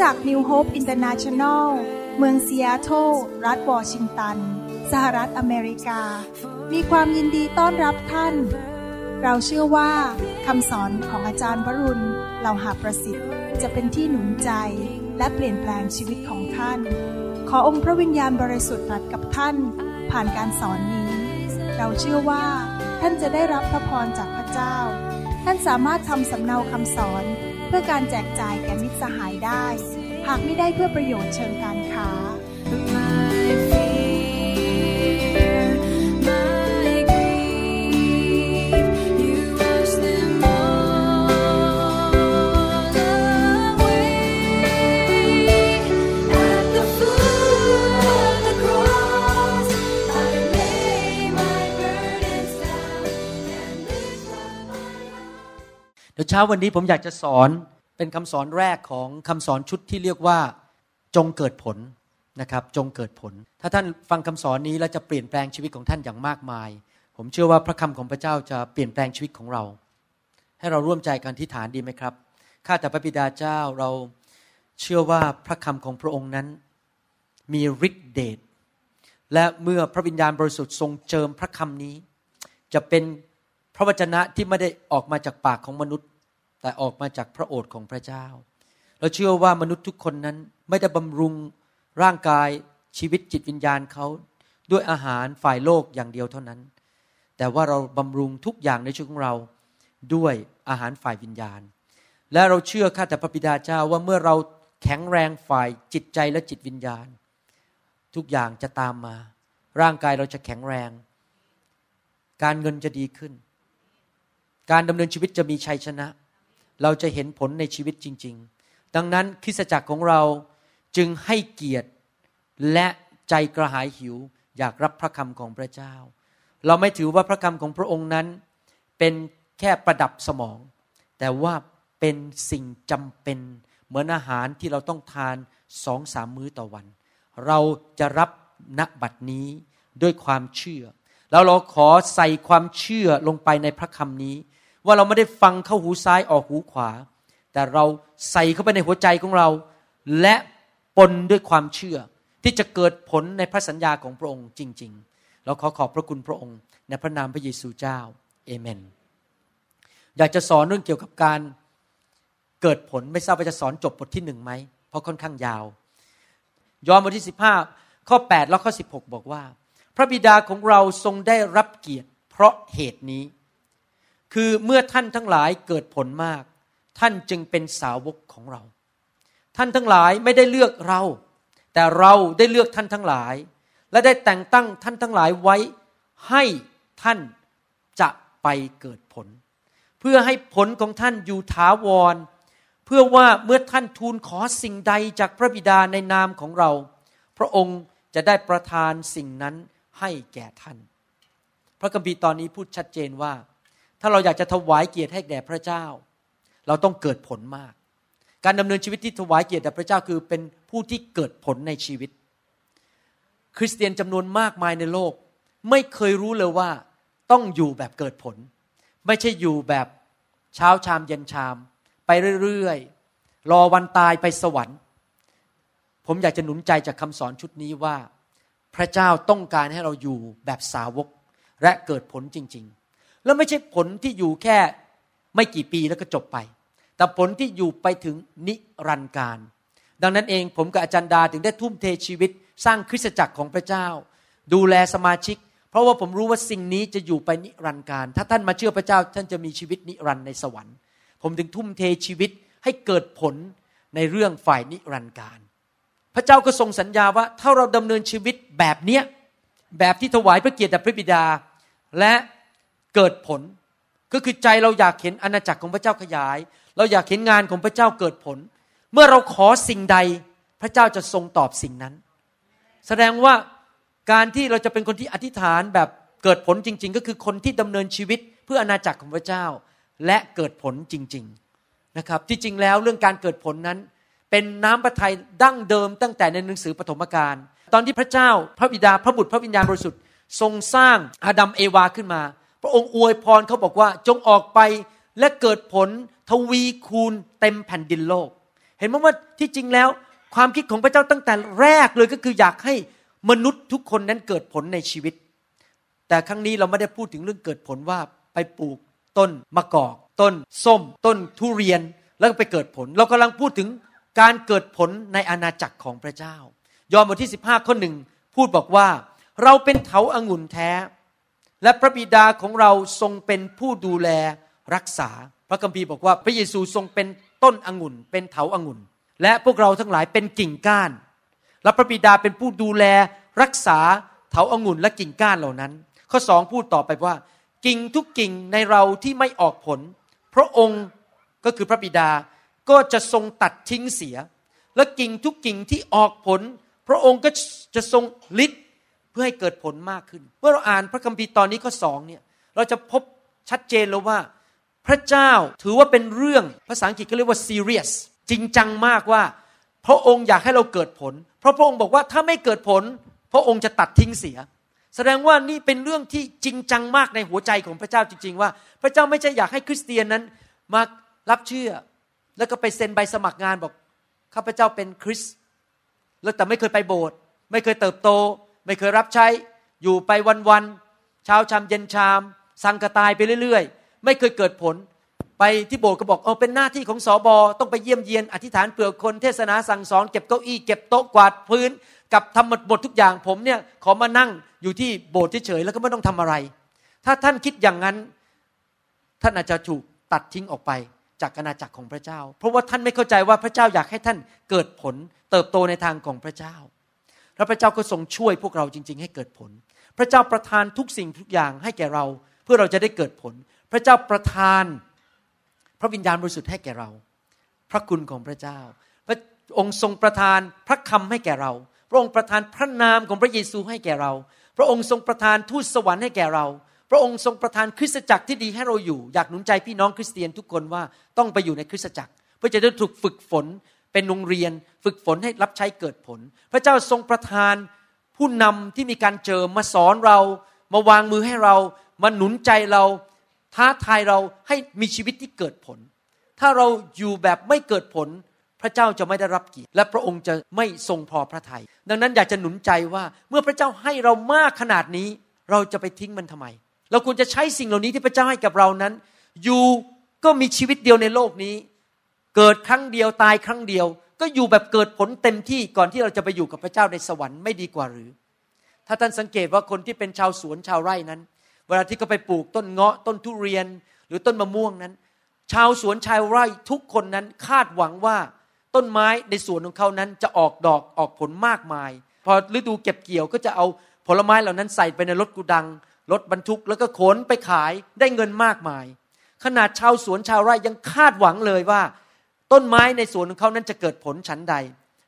จักร New Hope International เมืองซีแอตเทิลรัฐวอชิงตัน สหรัฐอเมริกา มีความยินดีต้อนรับท่าน เราเชื่อว่าคำสอนของอาจารย์วรุณเหล่าหาประสิทธิ์ จะเป็นที่หนุนใจและเปลี่ยนแปลงชีวิตของท่าน ขอองค์พระวิญญาณบริสุทธิ์ตรัสกับท่าน ผ่านการสอนนี้ เราเชื่อว่า ท่านจะได้รับพระพรจากพระเจ้า ท่านสามารถทำสำเนาคำสอน เพื่อการแจกจ่ายแก่มิตรสหายได้ หากไม่ได้เพื่อประโยชน์เชิงการค้า เช้าวันนี้ผมอยากจะสอนเป็นคำสอนแรกของคำสอนชุดที่เรียกว่าจงเกิดผลนะครับจงเกิดผล ถ้าท่านฟังคำสอนนี้แล้วจะเปลี่ยนแปลงชีวิตของท่านอย่างมากมาย ผมเชื่อว่าพระคำของพระเจ้าจะเปลี่ยนแปลงชีวิตของเรา ให้เราร่วมใจกันที่ฐานดีไหมครับข้าแต่พระบิดาเจ้าเราเชื่อว่าพระคำของพระองค์นั้น มีฤทธิเดชและเมื่อพระวิญญาณบริสุทธิ์ทรงเจิมพระคำนี้ จะเป็นพระวจนะที่ไม่ได้ออกมาจากปากของมนุษย์ แต่ออกมาจากพระโอษฐ์ของพระเจ้า เราเชื่อว่ามนุษย์ทุกคนนั้นไม่ได้บำรุงร่างกายชีวิตจิตวิญญาณเขาด้วยอาหารฝ่ายโลกอย่างเดียวเท่านั้น แต่ว่าเราบำรุงทุกอย่างในชีวิตของเราด้วยอาหารฝ่ายวิญญาณ และเราเชื่อข้าแต่พระบิดาเจ้าว่าเมื่อเราแข็งแรงฝ่ายจิตใจและจิตวิญญาณ ทุกอย่างจะตามมา ร่างกายเราจะแข็งแรง การเงินจะดีขึ้น การดำเนินชีวิตจะมีชัยชนะ เราจะเห็นผลในชีวิตจริง ๆ ดังนั้นคริสตจักรของเราจึงให้เกียรติและใจกระหายหิว อยากรับพระคำของพระเจ้า เราไม่ถือว่าพระคำของพระองค์นั้น เป็นแค่ประดับสมอง แต่ว่าเป็นสิ่งจำเป็น เหมือนอาหารที่เราต้องทานสองสามมื้อต่อวัน เราจะรับณบัดนี้ด้วยความเชื่อ แล้วเราขอใส่ความเชื่อลงไปในพระคำนี้ ว่าเราไม่ได้ฟังเข้าหูซ้ายออกหูขวา แต่เราใส่เข้าไปในหัวใจของเรา และปนด้วยความเชื่อ ที่จะเกิดผลในพระสัญญาของพระองค์จริง ๆ เราขอขอบพระคุณพระองค์ ในพระนามพระเยซูเจ้าเอเมน อยากจะสอนเรื่องเกี่ยวกับการเกิดผลไม่ทราบว่าจะสอนจบบทที่หนึ่งไหมเพราะค่อนข้างยาว ยอห์นบทที่ 15 ข้อ 8 แล้วข้อ 16 บอกว่า พระบิดาของเราทรงได้รับเกียรติ เพราะเหตุนี้ คือเมื่อท่านทั้งหลายเกิดผลมาก ท่านจึงเป็นสาวกของเรา ท่านทั้งหลายไม่ได้เลือกเรา แต่เราได้เลือกท่านทั้งหลาย และได้แต่งตั้งท่านทั้งหลายไว้ ให้ท่านจะไปเกิดผล เพื่อให้ผลของท่านอยู่ถาวร เพื่อว่าเมื่อท่านทูลขอสิ่งใดจากพระบิดาในนามของเรา พระองค์จะได้ประทานสิ่งนั้นให้แก่ท่าน พระคัมภีร์ตอนนี้พูดชัดเจนว่า ถ้าเราอยากจะถวายเกียรติให้แด่พระเจ้า เราต้องเกิดผลมาก การดำเนินชีวิตที่ถวายเกียรติแด่พระเจ้าคือเป็นผู้ที่เกิดผลในชีวิต คริสเตียนจำนวนมากมายในโลก ไม่เคยรู้เลยว่าต้องอยู่แบบเกิดผล ไม่ใช่อยู่แบบเช้าชามเย็นชาม ไปเรื่อยๆรอวันตายไปสวรรค์ ผมอยากจะหนุนใจจากคำสอนชุดนี้ว่า พระเจ้าต้องการให้เราอยู่แบบสาวกและเกิดผลจริง ๆ แล้วไม่ใช่ผลที่อยู่แค่ไม่กี่ปีแล้วก็จบไป แต่ผลที่อยู่ไปถึงนิรันดร์การ ดังนั้นเองผมกับอาจารย์ดาถึงได้ทุ่มเทชีวิต สร้างคริสตจักรของพระเจ้า ดูแลสมาชิก เพราะว่าผมรู้ว่าสิ่งนี้จะอยู่ไปนิรันดร์การ ถ้าท่านมาเชื่อพระเจ้าท่านจะมีชีวิตนิรันดร์ในสวรรค์ ผมถึงทุ่มเทชีวิตให้เกิดผลในเรื่องฝ่ายนิรันดร์การ พระเจ้าก็ทรงสัญญาว่าถ้าเราดำเนินชีวิตแบบเนี้ยแบบที่ถวายพระเกียรติแด่พระบิดา และ เกิดผล ก็คือใจเราอยากเห็นอาณาจักรของพระเจ้าขยาย เราอยากเห็นงานของพระเจ้าเกิดผล เมื่อเราขอสิ่งใดพระเจ้าจะทรงตอบสิ่งนั้น แสดงว่าการที่เราจะเป็นคนที่อธิษฐานแบบเกิดผลจริง ๆ ก็คือคนที่ดำเนินชีวิตเพื่ออาณาจักรของพระเจ้า และเกิดผลจริง ๆนะครับ ที่จริงแล้วเรื่องการเกิดผลนั้น เป็นน้ำพระทัยดั้งเดิมตั้งแต่ในหนังสือปฐมกาลตอนที่พระเจ้าพระบิดาพระบุตรพระวิญญาณบริสุทธิ์ทรงสร้างอาดัมเอวาขึ้นมา ระองค์อวยพรเขาบอกว่าจงออกไปและเกิดผลทวีคูณเต็มแผ่นดินโลก เห็นไหมว่าที่จริงแล้ว ความคิดของพระเจ้าตั้งแต่แรกเลยก็คืออยากให้มนุษย์ทุกคนนั้นเกิดผลในชีวิต แต่ครั้งนี้เราไม่ได้พูดถึงเรื่องเกิดผลว่าไปปลูกต้นมะกอก ต้นส้ม ต้นทุเรียนแล้วก็ไปเกิดผล เรากำลังพูดถึงการเกิดผลในอาณาจักรของพระเจ้า ยอห์นบทที่ 15ข้อหนึ่งพูดบอกว่า เราเป็นเถาอางุ่นแท้ และพระบิดาของเราทรงเป็นผู้ดูแลรักษา พระคัมภีร์บอกว่าพระเยซูทรงเป็นต้นองุ่น เป็นเถาอางุ่น และพวกเราทั้งหลายเป็นกิ่งก้าน และพระบิดาเป็นผู้ดูแลรักษาเถาอางุ่นและกิ่งก้านเหล่านั้น ข้อสองพูดต่อไปว่า กิ่งทุกกิ่งในเราที่ไม่ออกผล พระองค์ก็คือพระบิดาก็จะทรงตัดทิ้งเสีย และกิ่งทุกกิ่งที่ออกผล พระองค์ก็จะทรงฤทธิ์เพื่อให้เกิดผลมากขึ้น เมื่อเราอ่านพระคัมภีร์ตอนนี้ข้อสองเนี่ย เราจะพบชัดเจนแล้วว่า พระเจ้าถือว่าเป็นเรื่องภาษาอังกฤษเขาเรียกว่า serious จริงจังมากว่า พระองค์อยากให้เราเกิดผล เพราะพระองค์บอกว่าถ้าไม่เกิดผล พระองค์จะตัดทิ้งเสีย แสดงว่านี่เป็นเรื่องที่จริงจังมากในหัวใจของพระเจ้าจริง ๆ ว่า พระเจ้าไม่ใช่อยากให้คริสเตียนนั้นมารับเชื่อ แล้วก็ไปเซ็นใบสมัครงานบอกข้าพเจ้าเป็นคริสแล้วแต่ไม่เคยไปโบสถ์ไม่เคยเติบโต ไม่เคยรับใช้อยู่ไปวันๆเช้าชามเย็นชาม สังกตายไปเรื่อย ๆ ไม่เคยเกิดผล ไปที่โบสถ์ก็บอกเออเป็นหน้าที่ของสอบอต้องไปเยี่ยมเยียน อธิษฐานเปลือกคนเทศนาสั่งสอนเก็บเก้าอี้เก็บโต๊ะกวาดพื้น กับทำหมดหมดทุกอย่างผมเนี่ยขอมานั่งอยู่ที่โบสถ์เฉยๆแล้วก็ไม่ต้องทำอะไร ถ้าท่านคิดอย่างนั้นท่านอาจจะถูกตัดทิ้งออกไปจากอาณาจักรของพระเจ้า เพราะว่าท่านไม่เข้าใจว่าพระเจ้าอยากให้ท่านเกิดผลเติบโตในทางของพระเจ้า แล้วพระเจ้าก็ทรงช่วยพวกเราจริง ๆ ให้เกิดผล พระเจ้าประทานทุกสิ่งทุกอย่างให้แก่เรา เพื่อเราจะได้เกิดผล พระเจ้าประทาน พระวิญญาณบริสุทธิ์ให้แก่เรา พระคุณของพระเจ้า พระองค์ทรงประทานพระคำให้แก่เรา พระองค์ประทานพระนามของพระเยซูให้แก่เรา พระองค์ทรงประทานทูตสวรรค์ให้แก่เรา พระองค์ทรงประทานคริสตจักรที่ดีให้เราอยู่ อยากหนุนใจพี่น้องคริสเตียนทุกคนว่าต้องไปอยู่ในคริสตจักร เพื่อจะได้ถูกฝึกฝน เป็นโรงเรียนฝึกฝนให้รับใช้เกิดผล พระเจ้าทรงประทานผู้นำที่มีการเจิมมาสอนเรา มาวางมือให้เรา มาหนุนใจเรา ท้าทายเราให้มีชีวิตที่เกิดผล ถ้าเราอยู่แบบไม่เกิดผล พระเจ้าจะไม่ได้รับเกียรติและพระองค์จะไม่ทรงพอพระทยัยดังนั้นอยากจะหนุนใจว่าเมื่อพระเจ้าให้เรามากขนาดนี้ เราจะไปทิ้งมันทำไม เราควรจะใช้สิ่งเหล่านี้ที่พระเจ้าให้กับเรานั้น อยู่ก็มีชีวิตเดียวในโลกนี้ เกิดครั้งเดียวตายครั้งเดียว ก็อยู่แบบเกิดผลเต็มที่ก่อนที่เราจะไปอยู่กับพระเจ้าในสวรรค์ไม่ดีกว่าหรือ ถ้าท่านสังเกตว่าคนที่เป็นชาวสวนชาวไร่นั้น เวลาที่เขาไปปลูกต้นเงาะต้นทุเรียน หรือต้นมะม่วงนั้น ชาวสวนชาวไร่ทุกคนนั้นคาดหวังว่าต้นไม้ในสวนของเขานั้นจะออกดอกออกผลมากมาย พอฤดูเก็บเกี่ยวก็จะเอาผลไม้เหล่านั้นใส่ไปในรถกุดังรถบรรทุกแล้วก็ขนไปขายได้เงินมากมาย ขนาดชาวสวนชาวไร่ยังคาดหวังเลยว่า ต้นไม้ในสวนของเขานั้นจะเกิดผลชั้นใด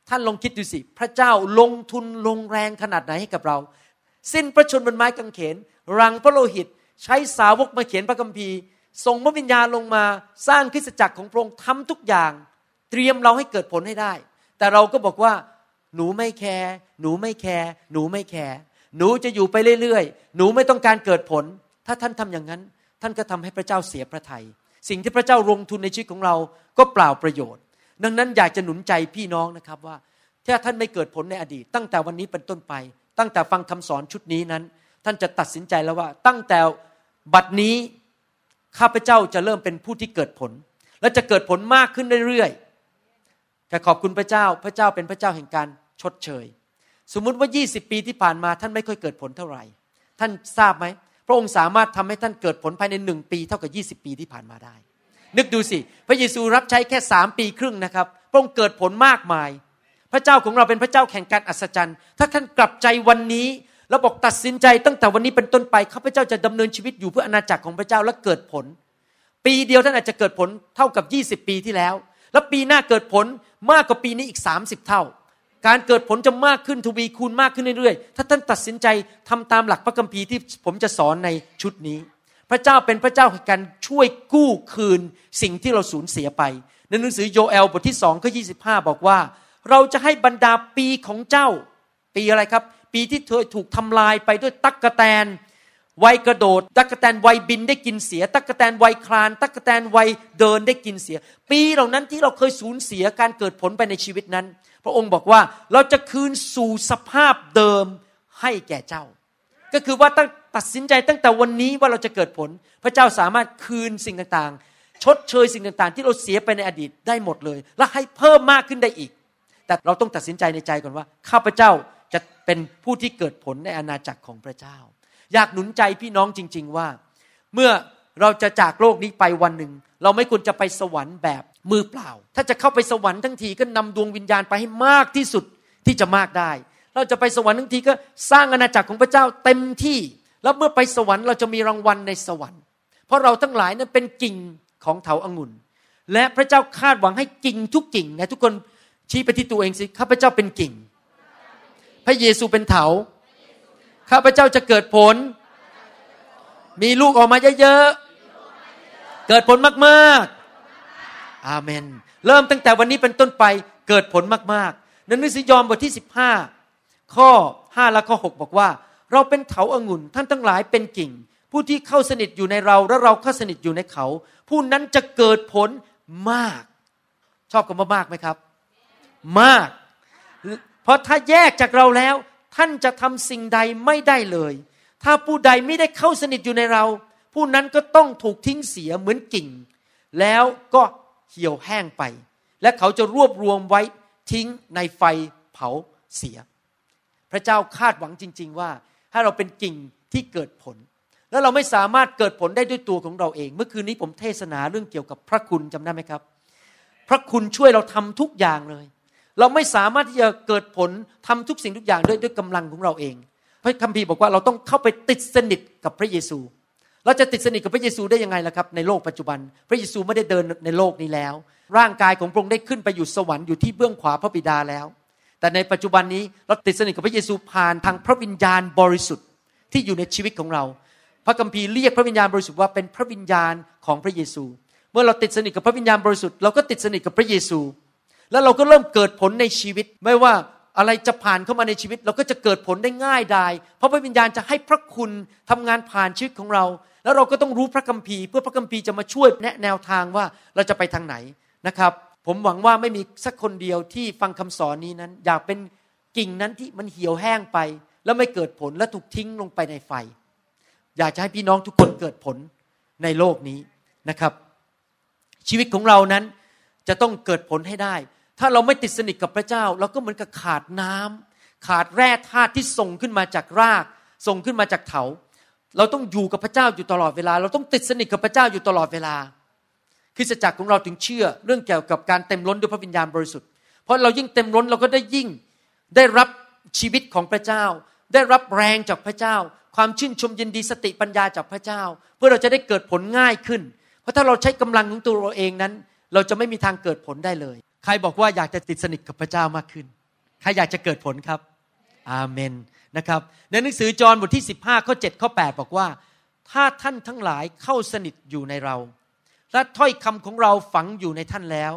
ท่านลองคิดดูสิ พระเจ้าลงทุนลงแรงขนาดไหนให้กับเรา สิ้นพระชนม์บนไม้กางเขน รังพระโลหิต ใช้สาวกมาเขียนพระคัมภีร์ส่งพระวิญญาณลงมาสร้างคริสตจักรของพระองค์ทำทุกอย่าง เตรียมเราให้เกิดผลให้ได้ แต่เราก็บอกว่า หนูไม่แคร์หนูไม่แคร์หนูไม่แคร์หนูจะอยู่ไปเรื่อยๆ หนูไม่ต้องการเกิดผล ถ้าท่านทำอย่างนั้น ท่านก็ทำให้พระเจ้าเสียพระทยัย สิ่งที่พระเจ้าลงทุนในชีวิตของเราก็เปล่าประโยชน์ ดังนั้นอยากจะหนุนใจพี่น้องนะครับว่าถ้าท่านไม่เกิดผลในอดีต ตั้งแต่วันนี้เป็นต้นไป ตั้งแต่ฟังคำสอนชุดนี้นั้น ท่านจะตัดสินใจแล้วว่า ตั้งแต่บัดนี้ข้าพเจ้าจะเริ่มเป็นผู้ที่เกิดผล และจะเกิดผลมากขึ้นเรื่อยๆแต่ขอบคุณพระเจ้าพระเจ้าเป็นพระเจ้าแห่งการชดเชย สมมุติว่า 20 ปีที่ผ่านมาท่านไม่ค่อยเกิดผลเท่าไหร่ ท่านทราบไหม พระองค์สามารถทำให้ท่านเกิดผลภายในหนึ่งปีเท่ากับ 20 ปีที่ผ่านมาได้ นึกดูสิ พระเยซูรับใช้แค่สามปีครึ่งนะครับ พระองค์เกิดผลมากมาย พระเจ้าของเราเป็นพระเจ้าแห่งการอัศจรรย์ ถ้าท่านกลับใจวันนี้แล้วบอกตัดสินใจตั้งแต่วันนี้เป็นต้นไปข้าพเจ้าจะดำเนินชีวิตอยู่เพื่ออาณาจักรของพระเจ้าและเกิดผล ปีเดียวท่านอาจจะเกิดผลเท่ากับ 20 ปีที่แล้ว แล้วปีหน้าเกิดผลมากกว่าปีนี้อีก 30 เท่า การเกิดผลจะมากขึ้นทวีคูณมากขึ้นเรื่อยๆ ถ้าท่านตัดสินใจทำตามหลักพระคัมภีร์ที่ผมจะสอนในชุดนี้ พระเจ้าเป็นพระเจ้าแห่งการช่วยกู้คืนสิ่งที่เราสูญเสียไป ในหนังสือโยเอลบทที่สองข้อยีบอกว่า เราจะให้บรรดาปีของเจ้า ปีอะไรครับ ปีที่เธอถูกทำลายไปด้วยตักกะแตน วัยกระโดดตักแตนวัยบินได้กินเสีย ตักแตนวัยคลาน ตักแตนวัยเดินได้กินเสีย ปีเหล่านั้นที่เราเคยสูญเสียการเกิดผลไปในชีวิตนั้น พระองค์บอกว่าเราจะคืนสู่สภาพเดิมให้แก่เจ้า ก็คือว่าตั้งตัดสินใจตั้งแต่วันนี้ว่าเราจะเกิดผล พระเจ้าสามารถคืนสิ่งต่างๆ ชดเชยสิ่งต่างๆ ที่เราเสียไปในอดีตได้หมดเลย และให้เพิ่มมากขึ้นได้อีก แต่เราต้องตัดสินใจในใจก่อนว่า ข้าพเจ้าจะเป็นผู้ที่เกิดผลในอาณาจักรของพระเจ้า อยากหนุนใจพี่น้องจริง ๆ ว่า เมื่อเราจะจากโลกนี้ไปวันหนึ่ง เราไม่ควรจะไปสวรรค์แบบมือเปล่า ถ้าจะเข้าไปสวรรค์ทั้งทีก็นำดวงวิญญาณไปให้มากที่สุดที่จะมากได้ เราจะไปสวรรค์ทั้งทีก็สร้างอาณาจักรของพระเจ้าเต็มที่ แล้วเมื่อไปสวรรค์เราจะมีรางวัลในสวรรค์ เพราะเราทั้งหลายนั้นเป็นกิ่งของเถาองุ่น และพระเจ้าคาดหวังให้กิ่งทุกกิ่งนะทุกคนชี้ไปที่ตัวเองสิข้าพเจ้าเป็นกิ่ง พระเยซูเป็นเถา ข้าพเจ้าจะเกิดผล มีลูกออกมาเยอะๆ เกิดผลมากๆ อาเมน เริ่มตั้งแต่วันนี้เป็นต้นไปเกิดผลมากๆในหนังสือยอห์นบทที่ 15 ข้อ 5 และข้อ 6 บอกว่า เราเป็นเถาอางุ่นท่านทั้งหลายเป็นกิ่ง ผู้ที่เข้าสนิทอยู่ในเราและเราเข้าสนิทอยู่ในเขา ผู้นั้นจะเกิดผลมาก ชอบคำว่ามากไหมครับ มาก เพราะถ้าแยกจากเราแล้ว ท่านจะทำสิ่งใดไม่ได้เลย ถ้าผู้ใดไม่ได้เข้าสนิทอยู่ในเรา ผู้นั้นก็ต้องถูกทิ้งเสียเหมือนกิ่ง แล้วก็เหี่ยวแห้งไป และเขาจะรวบรวมไว้ทิ้งในไฟเผาเสีย พระเจ้าคาดหวังจริง ๆ ว่าถ้าเราเป็นกิ่งที่เกิดผล แล้วเราไม่สามารถเกิดผลได้ด้วยตัวของเราเอง เมื่อคืนนี้ผมเทศนาเรื่องเกี่ยวกับพระคุณจำได้ไหมครับ พระคุณช่วยเราทำทุกอย่างเลย เราไม่สามารถที่จะเกิดผลทำทุกสิ่งทุกอย่างด้วยด้วยกำลังของเราเอง พระคัมภีร์บอกว่าเราต้องเข้าไปติดสนิทกับพระเยซู เราจะติดสนิทกับพระเยซูได้ยังไงล่ะครับ ในโลกปัจจุบัน พระเยซูไม่ได้เดินในโลกนี้แล้ว ร่างกายของพระองค์ได้ขึ้นไปอยู่สวรรค์อยู่ที่เบื้องขวาพระบิดาแล้ว แต่ในปัจจุบันนี้เราติดสนิทกับพระเยซูผ่านทางพระวิญญาณบริสุทธิ์ที่อยู่ในชีวิตของเรา พระคัมภีร์เรียกพระวิญญาณบริสุทธิ์ว่าเป็นพระวิญญาณของพระเยซู เมื่อเราติดสนิทกับพระวิญญาณบริสุทธิ์เราก็ติดสนิทกับพระเยซู แล้วเราก็เริ่มเกิดผลในชีวิต ไม่ว่าอะไรจะผ่านเข้ามาในชีวิต เราก็จะเกิดผลได้ง่ายดายเพราะพระวิญญาณจะให้พระคุณทำงานผ่านชีวิตของเรา แล้วเราก็ต้องรู้พระคัมภีร์ เพื่อพระคัมภีร์จะมาช่วยแนะแนวทางว่าเราจะไปทางไหนนะครับ ผมหวังว่าไม่มีสักคนเดียวที่ฟังคำสอนนี้นั้น อยากเป็นกิ่งนั้นที่มันเหี่ยวแห้งไป แล้วไม่เกิดผลและถูกทิ้งลงไปในไฟ อยากจะให้พี่น้องทุกคนเกิดผลในโลกนี้นะครับ ชีวิตของเรานั้นจะต้องเกิดผลให้ได้ ถ้าเราไม่ติดสนิทกับพระเจ้า เราก็เหมือนกับขาดน้ำขาดแร่ธาตุที่ส่งขึ้นมาจากราก ส่งขึ้นมาจากเถา เราต้องอยู่กับพระเจ้าอยู่ตลอดเวลา เราต้องติดสนิทกับพระเจ้าอยู่ตลอดเวลาคริสตจักรของเราถึงเชื่อ เรื่องเกี่ยวกับการเต็มล้นด้วยพระวิญญาณบริสุทธิ์เพราะเรายิ่งเต็มล้นเราก็ได้ยิ่งได้รับชีวิตของพระเจ้า ได้รับแรงจากพระเจ้า ความชื่นชมยินดีสติปัญญาจากพระเจ้า เพื่อเราจะได้เกิดผลง่ายขึ้น เพราะถ้าเราใช้กำลังของตัวเราเองนั้น เราจะไม่มีทางเกิดผลได้เลย ใครบอกว่าอยากจะติดสนิทกับพระเจ้ามากขึ้น ใครอยากจะเกิดผลครับ อาเมน นะครับ ในหนังสือจอห์นบทที่ 15 ข้อ 7 ข้อ 8 บอกว่า ถ้าท่านทั้งหลายเข้าสนิทอยู่ในเรา และถ้อยคำของเราฝังอยู่ในท่านแล้ว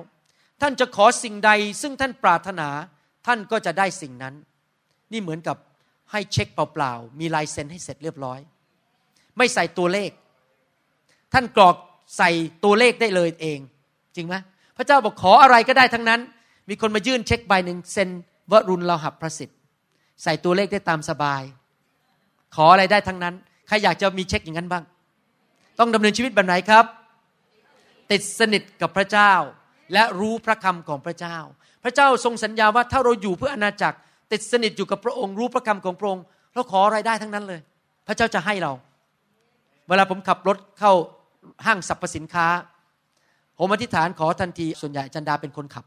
ท่านจะขอสิ่งใดซึ่งท่านปรารถนา ท่านก็จะได้สิ่งนั้น นี่เหมือนกับให้เช็คเปล่าๆ มีลายเซ็นให้เสร็จเรียบร้อย ไม่ใส่ตัวเลข ท่านกรอกใส่ตัวเลขได้เลยเอง จริงไหม พระเจ้าบอกขออะไรก็ได้ทั้งนั้น มีคนมายื่นเช็คใบหนึ่งเซ็นวรุณเราหับพระสิทธิ์ ใส่ตัวเลขได้ตามสบาย ขออะไรได้ทั้งนั้น ใครอยากจะมีเช็คอย่างนั้นบ้าง ต้องดำเนินชีวิตแบบไหนครับ ติดสนิทกับพระเจ้า และรู้พระคำของพระเจ้า พระเจ้าทรงสัญญาว่าถ้าเราอยู่เพื่ออาณาจักร ติดสนิทอยู่กับพระองค์รู้พระคำของพระองค์เราขออะไรได้ทั้งนั้นเลย พระเจ้าจะให้เรา เวลาผมขับรถเข้าห้างสรรพสินค้า ผมอธิษฐานขอทันทีส่วนใหญ่จันดาเป็นคนขับ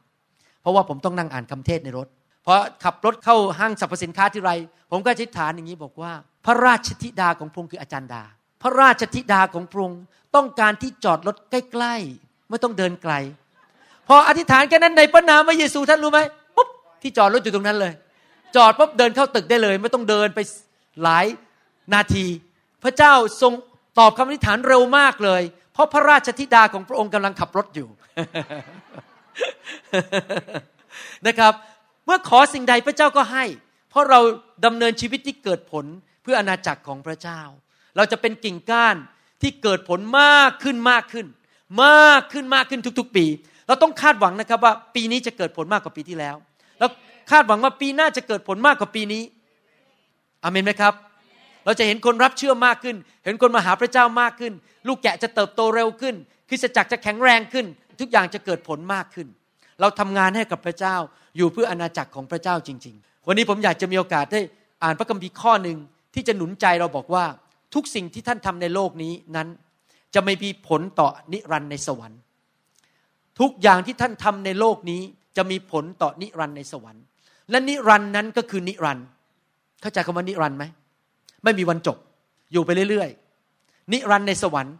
เพราะว่าผมต้องนั่งอ่านคำเทศในรถพอขับรถเข้าห้างสรรพสินค้าที่ไร ผมก็อธิษฐานอย่างนี้บอกว่า พระราชธิดาของพระองค์คืออาจารย์ดา พระราชธิดาของพระองค์ต้องการที่จอดรถใกล้ๆไม่ต้องเดินไกล พออธิษฐานแค่นั้นในพระนามพระเยซูท่านรู้ไหมปุ๊บที่จอดรถอยู่ตรงนั้นเลย จอดปุ๊บเดินเข้าตึกได้เลย ไม่ต้องเดินไปหลายนาที พระเจ้าทรงตอบคำอธิษฐานเร็วมากเลย เพราะพระราชธิดาของพระองค์กำลังขับรถอยู่นะครับ เมื่อขอสิ่งใดพระเจ้าก็ให้ เพราะเราดำเนินชีวิตที่เกิดผลเพื่ออาณาจักรของพระเจ้า เราจะเป็นกิ่งก้านที่เกิดผลมากขึ้นมากขึ้น มากขึ้นมากขึ้นทุก ๆ ปี เราต้องคาดหวังนะครับว่าปีนี้จะเกิดผลมากกว่าปีที่แล้ว แล้วคาดหวังว่าปีหน้าจะเกิดผลมากกว่าปีนี้อเมนไหมครับ เราจะเห็นคนรับเชื่อมากขึ้น เห็นคนมาหาพระเจ้ามากขึ้น ลูกแกะจะเติบโตเร็วขึ้นคริสตจักรจะแข็งแรงขึ้น ทุกอย่างจะเกิดผลมากขึ้น เราทำงานให้กับพระเจ้าอยู่เพื่ออาณาจักรของพระเจ้าจริง ๆ วันนี้ผมอยากจะมีโอกาสได้อ่านพระคัมภีร์ข้อหนึ่งที่จะหนุนใจเราบอกว่าทุกสิ่งที่ท่านทำในโลกนี้นั้น จะไม่มีผลต่อนิรันดร์ในสวรรค์ ทุกอย่างที่ท่านทำในโลกนี้จะมีผลต่อนิรันดร์ในสวรรค์ และนิรันดร์นั้นก็คือนิรันดร์เข้าใจคำว่านิรันดร์ไหม ไม่มีวันจบ อยู่ไปเรื่อยๆ นิรันดร์ในสวรรค์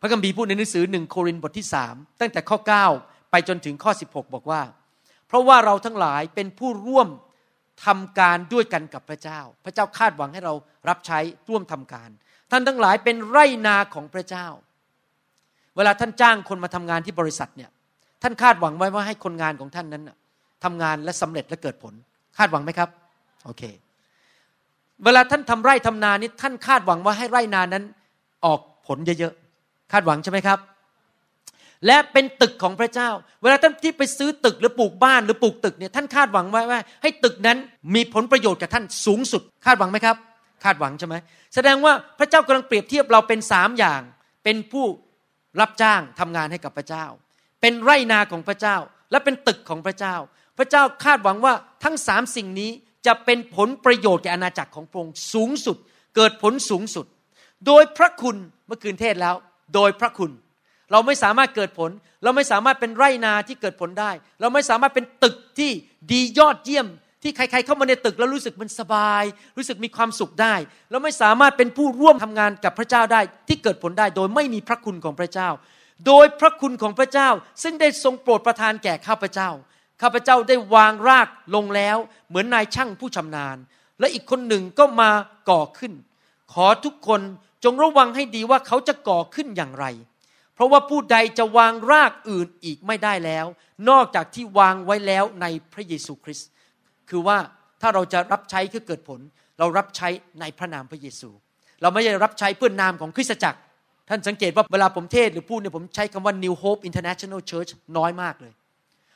พระคัมภีร์พูดในหนังสือหนึ่งโครินธ์บทที่สามตั้งแต่ข้อ 9 ไปจนถึงข้อ 16 บอกว่า เพราะว่าเราทั้งหลายเป็นผู้ร่วมทำการด้วยกันกับพระเจ้า พระเจ้าคาดหวังให้เรารับใช้ร่วมทำการ ท่านทั้งหลายเป็นไร่นาของพระเจ้า เวลาท่านจ้างคนมาทำงานที่บริษัทเนี่ย ท่านคาดหวังไว้ว่าให้คนงานของท่านนั้นน่ะทำงานและสำเร็จและเกิดผล คาดหวังไหมครับ โอเค เวลาท่านทำไร่ทำนานี่ท่านคาดหวังว่าให้ไร่นานั้น ออกผลเยอะๆคาดหวังใช่ไหมครับ และเป็นตึกของพระเจ้า เวลาท่านที่ไปซื้อตึกหรือปลูกบ้านหรือปลูกตึกเนี่ยท่านคาดหวังไว้ว่า ให้ตึกนั้นมีผลประโยชน์กับท่านสูงสุด คาดหวังไหมครับ คาดหวังใช่ไหมแสดงว่าพระเจ้ากำลังเปรียบเทียบเราเป็นสามอย่าง เป็นผู้รับจ้างทำงานให้กับพระเจ้า เป็นไร่นาของพระเจ้าและเป็นตึกของพระเจ้า พระเจ้าคาดหวังว่าทั้งสามสิ่งนี้ จะเป็นผลประโยชน์แก่อาณาจักรของพระองค์สูงสุด เกิดผลสูงสุด โดยพระคุณเมื่อคืนเทศแล้ว โดยพระคุณ เราไม่สามารถเกิดผล เราไม่สามารถเป็นไรนาที่เกิดผลได้ เราไม่สามารถเป็นตึกที่ดียอดเยี่ยมที่ใคร ๆ เข้ามาในตึกแล้วรู้สึกมันสบาย รู้สึกมีความสุขได้เราไม่สามารถเป็นผู้ร่วมทำงานกับพระเจ้าได้ ที่เกิดผลได้ โดยไม่มีพระคุณของพระเจ้า โดยพระคุณของพระเจ้า ซึ่งได้ทรงโปรดประทานแก่ข้าพเจ้า ข้าพเจ้าได้วางรากลงแล้ว เหมือนนายช่างผู้ชำนาญ และอีกคนหนึ่งก็มาก่อขึ้น ขอทุกคนจงระวังให้ดีว่าเขาจะก่อขึ้นอย่างไร เพราะว่าผู้ใดจะวางรากอื่นอีกไม่ได้แล้ว นอกจากที่วางไว้แล้วในพระเยซูคริสต์คือว่าถ้าเราจะรับใช้เพื่อเกิดผล เรารับใช้ในพระนามพระเยซู เราไม่ได้รับใช้เพื่อนามของคริสตจักร ท่านสังเกตว่าเวลาผมเทศหรือพูดเนี่ยผมใช้คำว่า New Hope International Church น้อยมากเลย